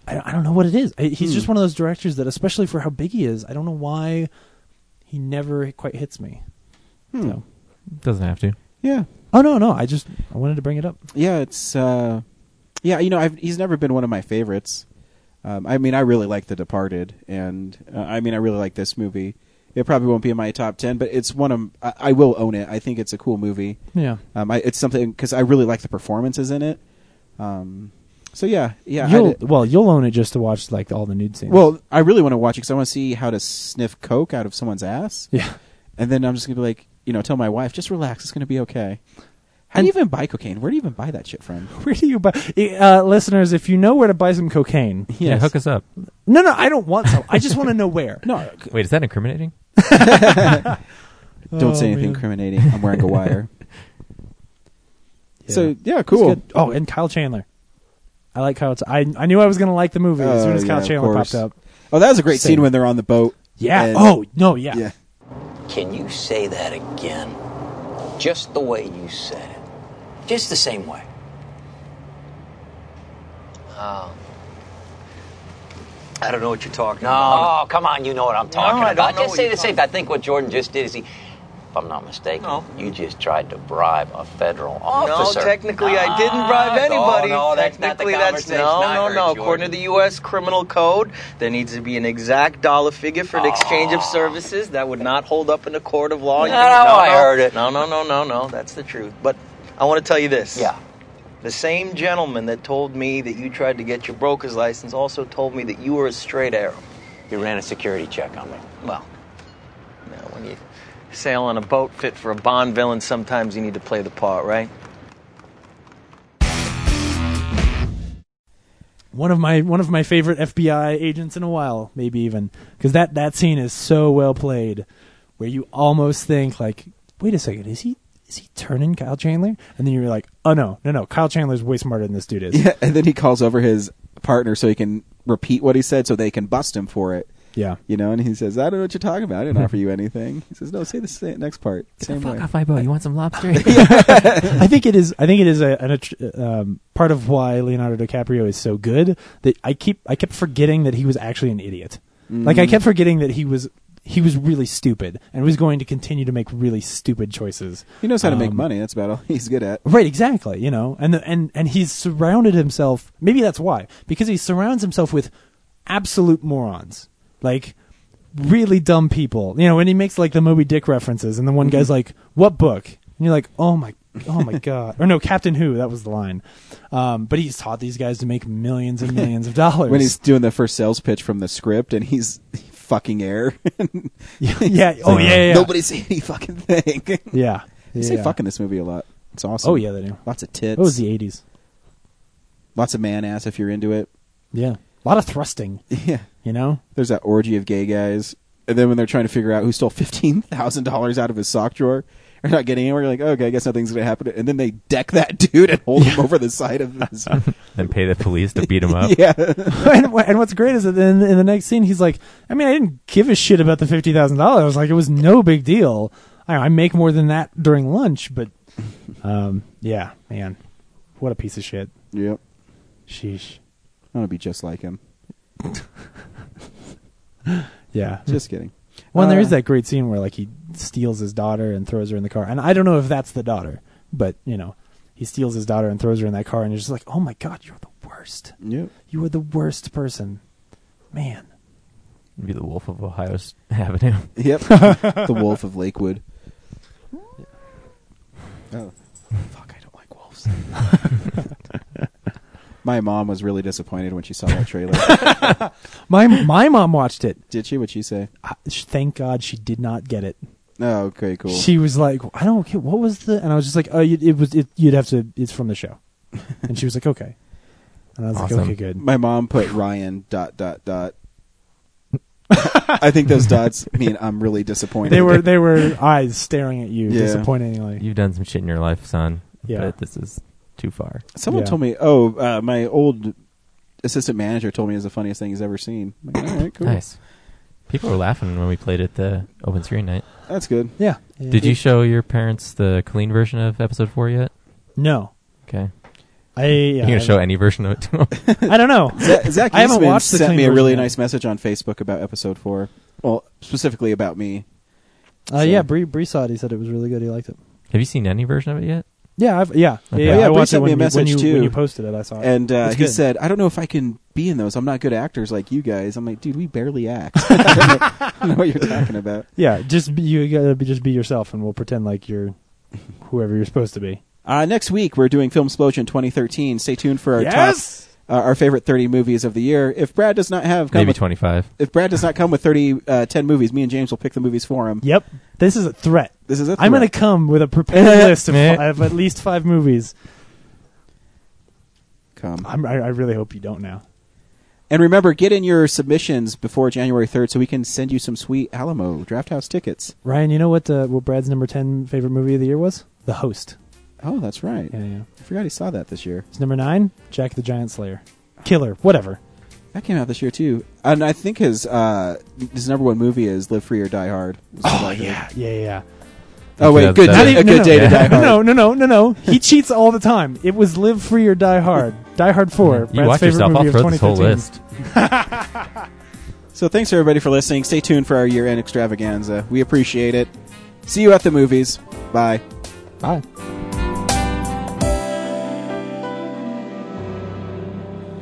I, I don't know what it is. I, he's Hmm. just one of those directors that, especially for how big he is, I don't know why he never quite hits me. Hmm. So, Doesn't have to. Yeah. oh no, no, I just I wanted to bring it up. Yeah, it's uh, yeah. You know, I've, he's never been one of my favorites. Um, I mean, I really like The Departed, and uh, I mean, I really like this movie. It probably won't be in my top ten, but it's one of I, I will own it. I think it's a cool movie. Yeah. Um, I, it's something because I really like the performances in it. Um, so yeah, yeah. You'll, well, you'll own it just to watch like all the nude scenes. well, I really want to watch it because I want to see how to sniff coke out of someone's ass. Yeah. and then I'm just gonna be like, you know, tell my wife, just relax, it's gonna be okay. How do you even buy cocaine? Where do you even buy that shit from? where do you buy, uh, listeners? If you know where to buy some cocaine, Yeah, hook us up. no, no, I don't want some. I just want to know where. No, Wait, is that incriminating? Don't Oh, say anything man. incriminating. I'm wearing a wire. So yeah, cool. Oh, and Kyle Chandler. I like Kyle. I I knew I was going to like the movie as soon Oh, as Kyle yeah, of Chandler popped up. Oh, that was a great Same. scene when they're on the boat. Yeah. And- oh no. Yeah. yeah. Can you say that again? Just the way you said it. Just the same way. Oh. I don't know what you're talking No, about. oh, come on, you know what I'm talking No, about. Just say the same. I think what Jordan just did is he, if I'm not mistaken, No. you just tried to bribe a federal officer. No, technically I didn't bribe Ah, anybody. No, no, that's not the that's no, no, no. Jordan. According to the U.S. criminal code, there needs to be an exact dollar figure for the exchange Ah. of services. That would not hold up in a court of law. You No, no, I heard it. No, no, no, no, no. That's the truth. But I want to tell you this. Yeah. The same gentleman that told me that you tried to get your broker's license also told me that you were a straight arrow. You ran a security check on me. Well, know, when you sail on a boat fit for a Bond villain, sometimes you need to play the part, right? One of my one of my favorite FBI agents in a while, maybe even because that that scene is so well played, where you almost think like, wait a second, is he is he turning Kyle Chandler? And then you're like, oh no, no, no, Kyle Chandler's way smarter than this dude is. Yeah, and then he calls over his partner so he can repeat what he said so they can bust him for it. Yeah. You know, and he says, I don't know what you're talking about. I didn't offer you anything. He says, no, say the sa- next part. Same Fuck way. off my boat. You want some lobster? I think it is. I think it is a, an, attr- um, part of why Leonardo DiCaprio is so good that I keep I kept forgetting that he was actually an idiot. Like I Mhm. kept forgetting that he was he was really stupid and was going to continue to make really stupid choices. He knows how to make Um, money. That's about all he's good at. Right, exactly. You know, and the, and and he's surrounded himself. Maybe that's why because he surrounds himself with absolute morons, like really dumb people. You know, when he makes like the Moby Dick references, and the one Mm-hmm. guy's like, "What book?" and you're like, "Oh my." Oh my god! Or no, Captain Who. That was the line. Um, but he's taught these guys to make millions and millions of dollars. When he's doing the first sales pitch from the script and he's fucking air. yeah, yeah. Oh yeah, yeah, yeah. Nobody say any fucking thing. Yeah, They say yeah. fuck in this movie a lot. It's awesome. Oh yeah, they do. Lots of tits. it was the '80s? Lots of man ass if you're into it. Yeah, a lot of thrusting. Yeah. You know, There's that orgy of gay guys. And then when they're trying to figure out who stole $15,000 out of his sock drawer, they're not getting anywhere. You're like, okay, I guess nothing's going to happen. And then they deck that dude and hold him over the side of his. and pay the police to beat him up. yeah. and, and what's great is that in, in the next scene, he's like, I mean, I didn't give a shit about the fifty thousand dollars. Like, it was no big deal. I, I make more than that during lunch, but, um, yeah, man, what a piece of shit. Yep. Sheesh. I want to be just like him. Yeah, Just kidding. Well, and there Uh, is that great scene where like he steals his daughter and throws her in the car, and I don't know if that's the daughter, but you know, he steals his daughter and throws her in that car, and you're just like, oh my god, you're the worst. Yep. You are the worst person, man. Be the Wolf of Ohio S- Avenue. Yep. the Wolf of Lakewood. Oh. Fuck, I don't like wolves. My mom was really disappointed when she saw that trailer. My my mom watched it. Did she? What'd she say? I- Thank God she did not get it. Oh, okay, cool. She was like, I don't care. What was the? And I was just like, oh, you, it was. It, you'd have to. It's from the show. And she was like, okay. And I was Awesome. like, okay, good. My mom put Ryan dot dot dot. I think those dots mean I'm really disappointed. They were they were eyes staring at you Yeah. disappointingly. You've done some shit in your life, son. Yeah. But this is too far. Someone Yeah. told me, oh, uh, my old assistant manager told me it was the funniest thing he's ever seen. I'm like, all right, cool. Nice. People were laughing when we played at the open screen night. That's good. Yeah. Did you show your parents the clean version of episode four yet? No. Okay. I. you gonna I- show any version of it to them? I don't know. Zach, Zach I haven't Eastman watched the sent clean me a version really yet. nice message on Facebook about episode four. Well, specifically about me. Uh, So- yeah, Bree, Bree saw it. He said it was really good. He liked it. Have you seen any version of it yet? Yeah, I've, yeah, Okay. yeah. Yeah, I Bree watched it sent me a you, when message, you too. when you posted it. I saw it. And uh, he good. said, I don't know if I can be in those. I'm not good actors like you guys. I'm like, dude, we barely act. I don't know- I don't know what you're talking about. "Yeah, just be, you gotta be, just be yourself, and we'll pretend like you're whoever you're supposed to be." Uh, next week, we're doing Film Explosion 2013. Stay tuned for our Yes! top, uh, our favorite 30 movies of the year. If Brad does not have come Maybe with, 25. if Brad does not come with 30, uh, 10 movies, me and James will pick the movies for him. Yep, this is a threat. This is a threat. I'm gonna come with a prepared list of, of at least five movies. Come. I'm, I, I really hope you don't now. And remember, get in your submissions before January 3rd so we can send you some sweet Alamo Drafthouse tickets. Ryan, you know what? Uh, what Brad's number ten favorite movie of the year was? The Host. Oh, that's right. Yeah, yeah. I forgot he saw that this year. It's number nine. Jack the Giant Slayer. Killer. Whatever. That came out this year too, and I think his uh, his number one movie is Live Free or Die Hard. Oh yeah, yeah, yeah. Oh wait, good, that's- day, Not a good no, day no. to die hard. No, no, no, no, no. He cheats all the time. It was Live Free or Die Hard. Die Hard Four. You Brad's watch favorite yourself. I'll throw this whole list. So thanks everybody for listening. Stay tuned for our year end extravaganza. We appreciate it. See you at the movies. Bye. Bye.